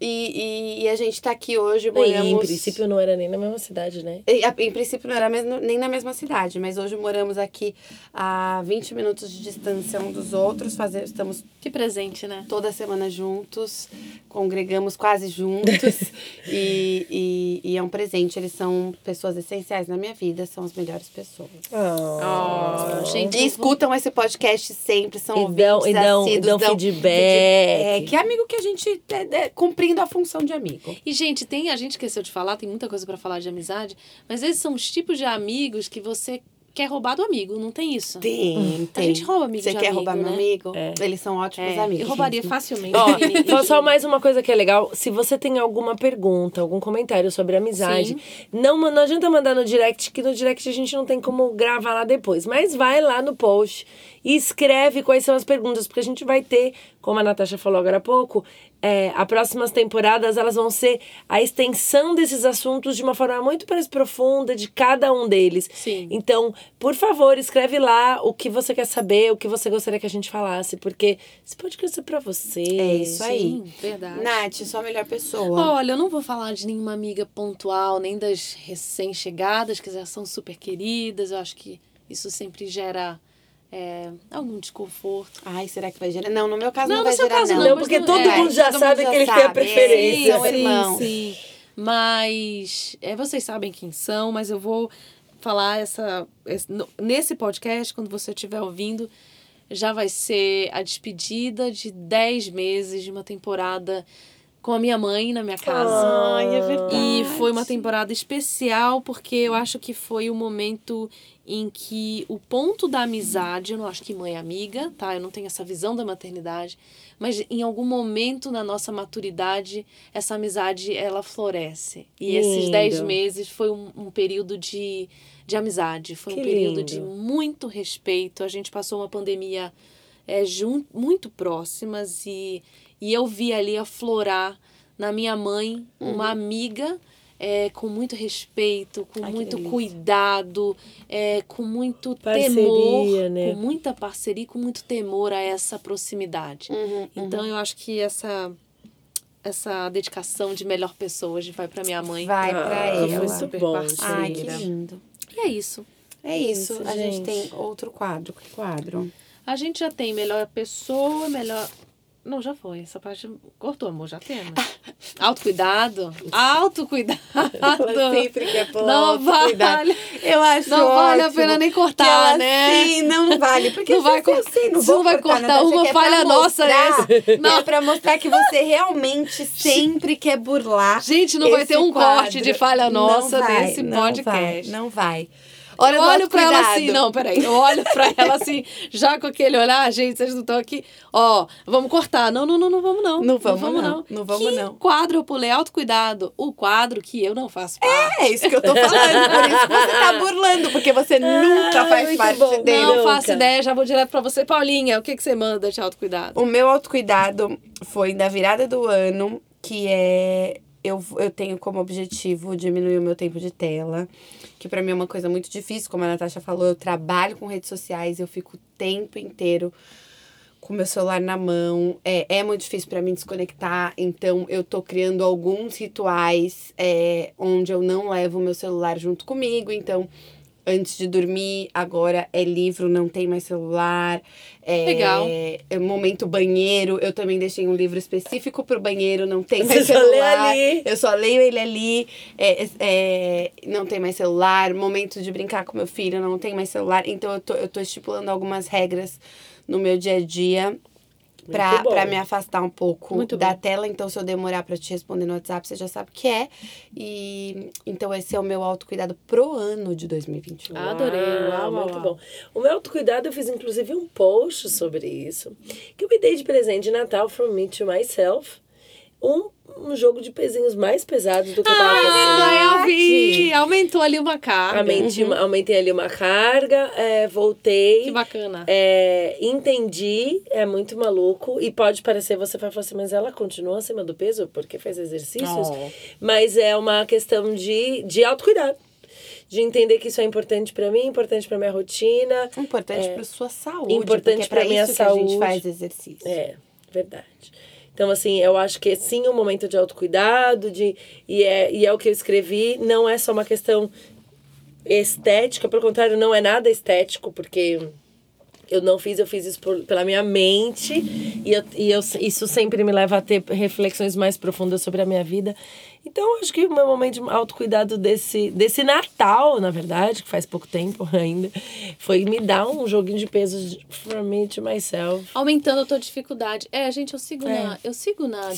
E, e, e a gente tá aqui hoje, E, moramos... em princípio não era nem na mesma cidade, né? Em, a- em princípio não era mesmo, nem na mesma cidade, mas hoje moramos aqui a 20 minutos de distância um dos outros, fazer, estamos Que presente, né? toda semana juntos, congregamos quase juntos e, e, e é um presente. Eles são pessoas essenciais na minha vida, são as melhores pessoas. Oh, gente, E escutam esse podcast sempre, são E ouvintes dão- e dão- e dão feedback. É, que amigo que a gente é, é, cumprindo a função de amigo. E, gente, tem, a gente esqueceu de falar, tem muita coisa pra falar de amizade, mas esses são os tipos de amigos que você quer roubar do amigo, não tem isso? Tem, A gente rouba amigo Você de quer amigo, roubar meu né? amigo? É. Eles são ótimos É, amigos. eu roubaria facilmente. Ó, E- só, só mais uma coisa que é legal. Se você tem alguma pergunta, algum comentário sobre amizade, Sim. não, não adianta mandar no direct, que no direct a gente não tem como gravar lá depois. Mas vai lá no post e escreve quais são as perguntas, porque a gente vai ter, como a Natasha falou agora há pouco, é, as próximas temporadas elas vão ser a extensão desses assuntos de uma forma muito mais profunda de cada um deles. Sim. Então, por favor, escreve lá o que você quer saber, o que você gostaria que a gente falasse, porque esse podcast é pra você. É isso aí. Sim, verdade. Nath, sua melhor pessoa. Olha, eu não vou falar de nenhuma amiga pontual, nem das recém-chegadas, que já são super queridas. Eu acho que isso sempre gera é, algum desconforto. Ai, será que vai gerar? Não, no meu caso não, Não, vai no seu gerar, caso não. Não, porque todo é, mundo já todo mundo sabe já que eles têm a sabe. preferência. São irmãos. Sim. Mas é, vocês sabem quem são, mas eu vou falar essa, esse- nesse podcast, quando você estiver ouvindo, já vai ser a despedida de 10 meses de uma temporada com a minha mãe na minha casa. Ai, é verdade. E foi uma temporada especial porque eu acho que foi o momento em que o ponto da amizade, eu não acho que mãe é amiga, tá? Eu não tenho essa visão da maternidade, mas em algum momento na nossa maturidade, essa amizade ela floresce. E esses Lindo. dez meses foi um, um período de, de amizade, foi Que um período lindo. de muito respeito. A gente passou uma pandemia é, jun, muito próximas e, e eu vi ali aflorar na minha mãe uma amiga é, com muito respeito, com Ai, muito cuidado, é, com muito Parceria, temor, né? com muita parceria, e com muito temor a essa proximidade. Uhum, Então eu acho que essa essa dedicação de melhor pessoa hoje vai para minha mãe. Vai Ah, foi ela. super bom, Ai, que lindo. E é isso. É isso. Isso, a gente. gente. tem outro quadro. Que quadro? A gente já tem melhor pessoa, melhor. Não, já foi. Essa parte cortou, amor, já temos. Autocuidado. Autocuidado. Ela sempre quer pular Não vale. Eu acho Não vale a pena nem cortar, né? Sim, não, vale. Porque Não vai sei, não não vai cortar, cortar uma é falha nossa mostrar- essa. Não. É pra mostrar que você realmente sempre quer burlar Gente, não vai esse ter um quadro. corte de falha nossa Não vai, nesse não podcast. Vai, não vai. Olha, eu olho pra ela assim, não, peraí. Eu olho pra ela assim, já com aquele olhar, gente, vocês não estão aqui. Ó, vamos cortar. Não, não, não, não vamos não. Não vamos não, não vamos que não. quadro eu pulei? Autocuidado. O quadro que eu não faço parte. É isso que eu tô falando, por isso você tá burlando, porque você nunca faz muito parte bom. dele. Não Nunca. faço ideia, já vou direto pra você. Paulinha, o que, que você manda de autocuidado? O meu autocuidado foi da virada do ano, que é eu, eu tenho como objetivo diminuir o meu tempo de tela, que pra mim é uma coisa muito difícil, como a Natasha falou, eu trabalho com redes sociais, eu fico o tempo inteiro com meu celular na mão. É, é muito difícil pra mim desconectar, então eu tô criando alguns rituais é, onde eu não levo o meu celular junto comigo, então antes de dormir, agora é livro, não tem mais celular. É, Legal. É momento banheiro, eu também deixei um livro específico pro banheiro, não tem mais celular. Eu só leio ele ali, é, é, não tem mais celular. Momento de brincar com meu filho, não tem mais celular. Então eu tô, eu tô estipulando algumas regras no meu dia a dia. Pra me afastar um pouco Muito da bom. tela, então se eu demorar pra te responder no WhatsApp, você já sabe o que é. E então esse é o meu autocuidado pro ano de 2021. Ah, Adorei. Uau, uau, muito uau. bom. O meu autocuidado, eu fiz inclusive um post sobre isso. Que eu me dei de presente de Natal from me to myself. Um, um jogo de pezinhos mais pesados do que eu tava fazendo. Ah, eu vi! Aumentou ali uma carga. Aumentei, aumentei ali uma carga, é, voltei. Que bacana. É, entendi, é muito maluco. E pode parecer, você vai falar assim, mas ela continua acima do peso porque faz exercícios. Oh. Mas é uma questão de, de autocuidado. De entender que isso é importante pra mim, importante pra minha rotina. Importante É. pra sua saúde. Importante porque é minha isso que a gente saúde. faz exercício. É, verdade. Então, assim, eu acho que sim um momento de autocuidado, de, e, é, e é o que eu escrevi, não é só uma questão estética, pelo contrário, não é nada estético, porque eu não fiz, eu fiz isso por, pela minha mente, e, eu, e eu, isso sempre me leva a ter reflexões mais profundas sobre a minha vida. Então, eu acho que o meu momento de autocuidado desse, desse Natal, na verdade, que faz pouco tempo ainda, foi me dar um joguinho de pesos from me to myself. Aumentando a tua dificuldade. É, gente, eu sigo É. na. Eu sigo na,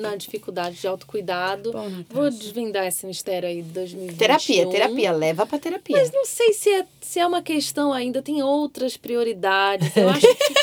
na dificuldade de autocuidado. Bom. Vou desvendar esse mistério aí de 2021. Terapia, terapia, leva pra terapia. Mas não sei se é, se é uma questão ainda, tem outras prioridades. Eu acho que.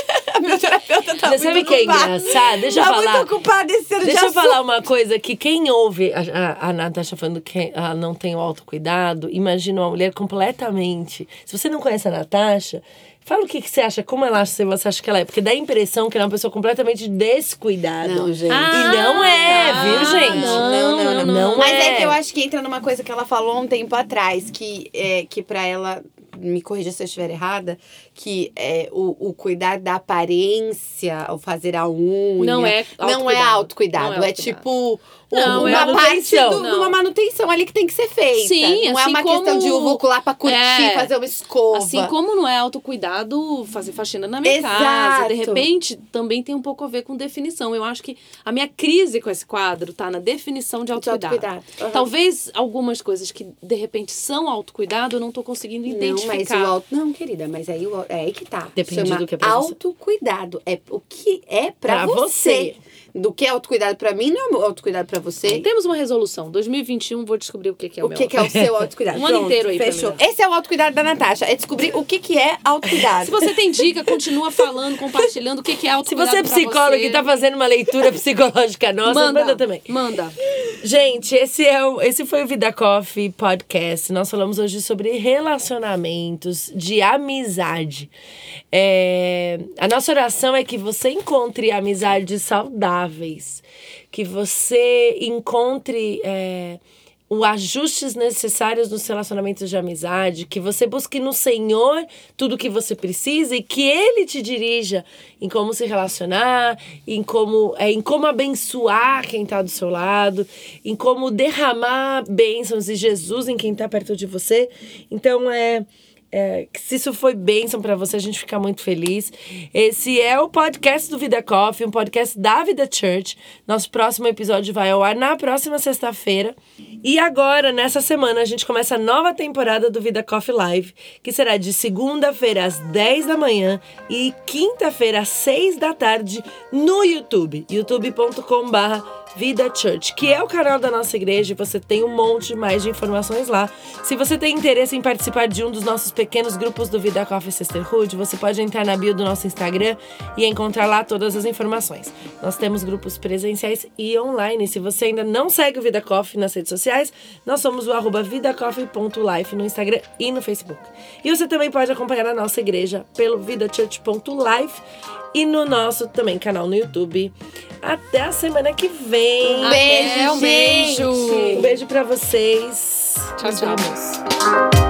Meu terapeuta tá Você sabe muito que é engraçado? Deixa eu tá falar. muito ocupado esse ano de Deixa eu assunto. falar uma coisa que quem ouve a, a, a Natasha falando que ela não tem o autocuidado, imagina uma mulher completamente. Se você não conhece a Natasha, fala o que, que você acha, como ela acha, se você acha que ela é. Porque dá a impressão que ela é uma pessoa completamente descuidada. Não, gente. E não é, Ah, viu, gente? Não, não, não, não. Não Mas é. é. que eu acho que entra numa coisa que ela falou um tempo atrás, que, é, que pra ela, me corrija se eu estiver errada, que é, o, o cuidar da aparência, o fazer a unha. Não é Não é autocuidado. autocuidado. Não é é autocuidado. tipo. Não, é uma parte manutenção. do, Não. uma manutenção ali que tem que ser feita. Sim, não é assim uma questão como- de eu vou lá pra curtir, É. fazer uma escova. Assim como não é autocuidado fazer faxina na minha Exato. casa, de repente também tem um pouco a ver com definição. Eu acho que a minha crise com esse quadro tá na definição de autocuidado. autocuidado. Aham. Talvez algumas coisas que de repente são autocuidado eu não tô conseguindo Não, identificar. mas o auto... Não, querida, mas aí o... é aí que tá. Depende Chama do que é pra autocuidado. É o que é pra, Pra você. você. Do que é autocuidado pra mim, não é autocuidado pra você. Temos uma resolução. 2021 vou descobrir o que, que é o, O meu. que, que é o seu autocuidado? Um ano inteiro aí Fechou. mim. Esse é o autocuidado da Natasha. É descobrir o que, que é autocuidado. Se você tem dica, continua falando, compartilhando o que, que é Se autocuidado você é psicólogo e tá fazendo uma leitura psicológica nossa, manda, manda, também. Manda. Gente, esse, é o, esse foi o Vida Coffee Podcast. Nós falamos hoje sobre relacionamentos, de amizade. É, a nossa oração é que você encontre amizades saudáveis, que você encontre. É, os ajustes necessários nos relacionamentos de amizade, que você busque no Senhor tudo o que você precisa e que Ele te dirija em como se relacionar, em como, é, em como abençoar quem está do seu lado, em como derramar bênçãos de Jesus em quem está perto de você. Então, é. É, que se isso foi bênção para você, a gente fica muito feliz. Esse é o podcast do Vida Coffee, um podcast da Vida Church. Nosso próximo episódio vai ao ar na próxima sexta-feira. E agora, nessa semana, a gente começa a nova temporada do Vida Coffee Live, que será de segunda-feira às 10 da manhã e quinta-feira às 6 da tarde no YouTube, youtube.com/barra Vida Church, que é o canal da nossa igreja, e você tem um monte mais de informações lá. Se você tem interesse em participar de um dos nossos pequenos grupos do Vida Coffee Sisterhood, você pode entrar na bio do nosso Instagram e encontrar lá todas as informações. Nós temos grupos presenciais e online. Se você ainda não segue o Vida Coffee nas redes sociais, nós somos o arroba vidacoffee.life no Instagram e no Facebook. E você também pode acompanhar a nossa igreja pelo vidachurch.life e no nosso também canal no YouTube. Até a semana que vem. Um beijo, um beijo. beijo pra vocês. Tchau, tchau. vemos.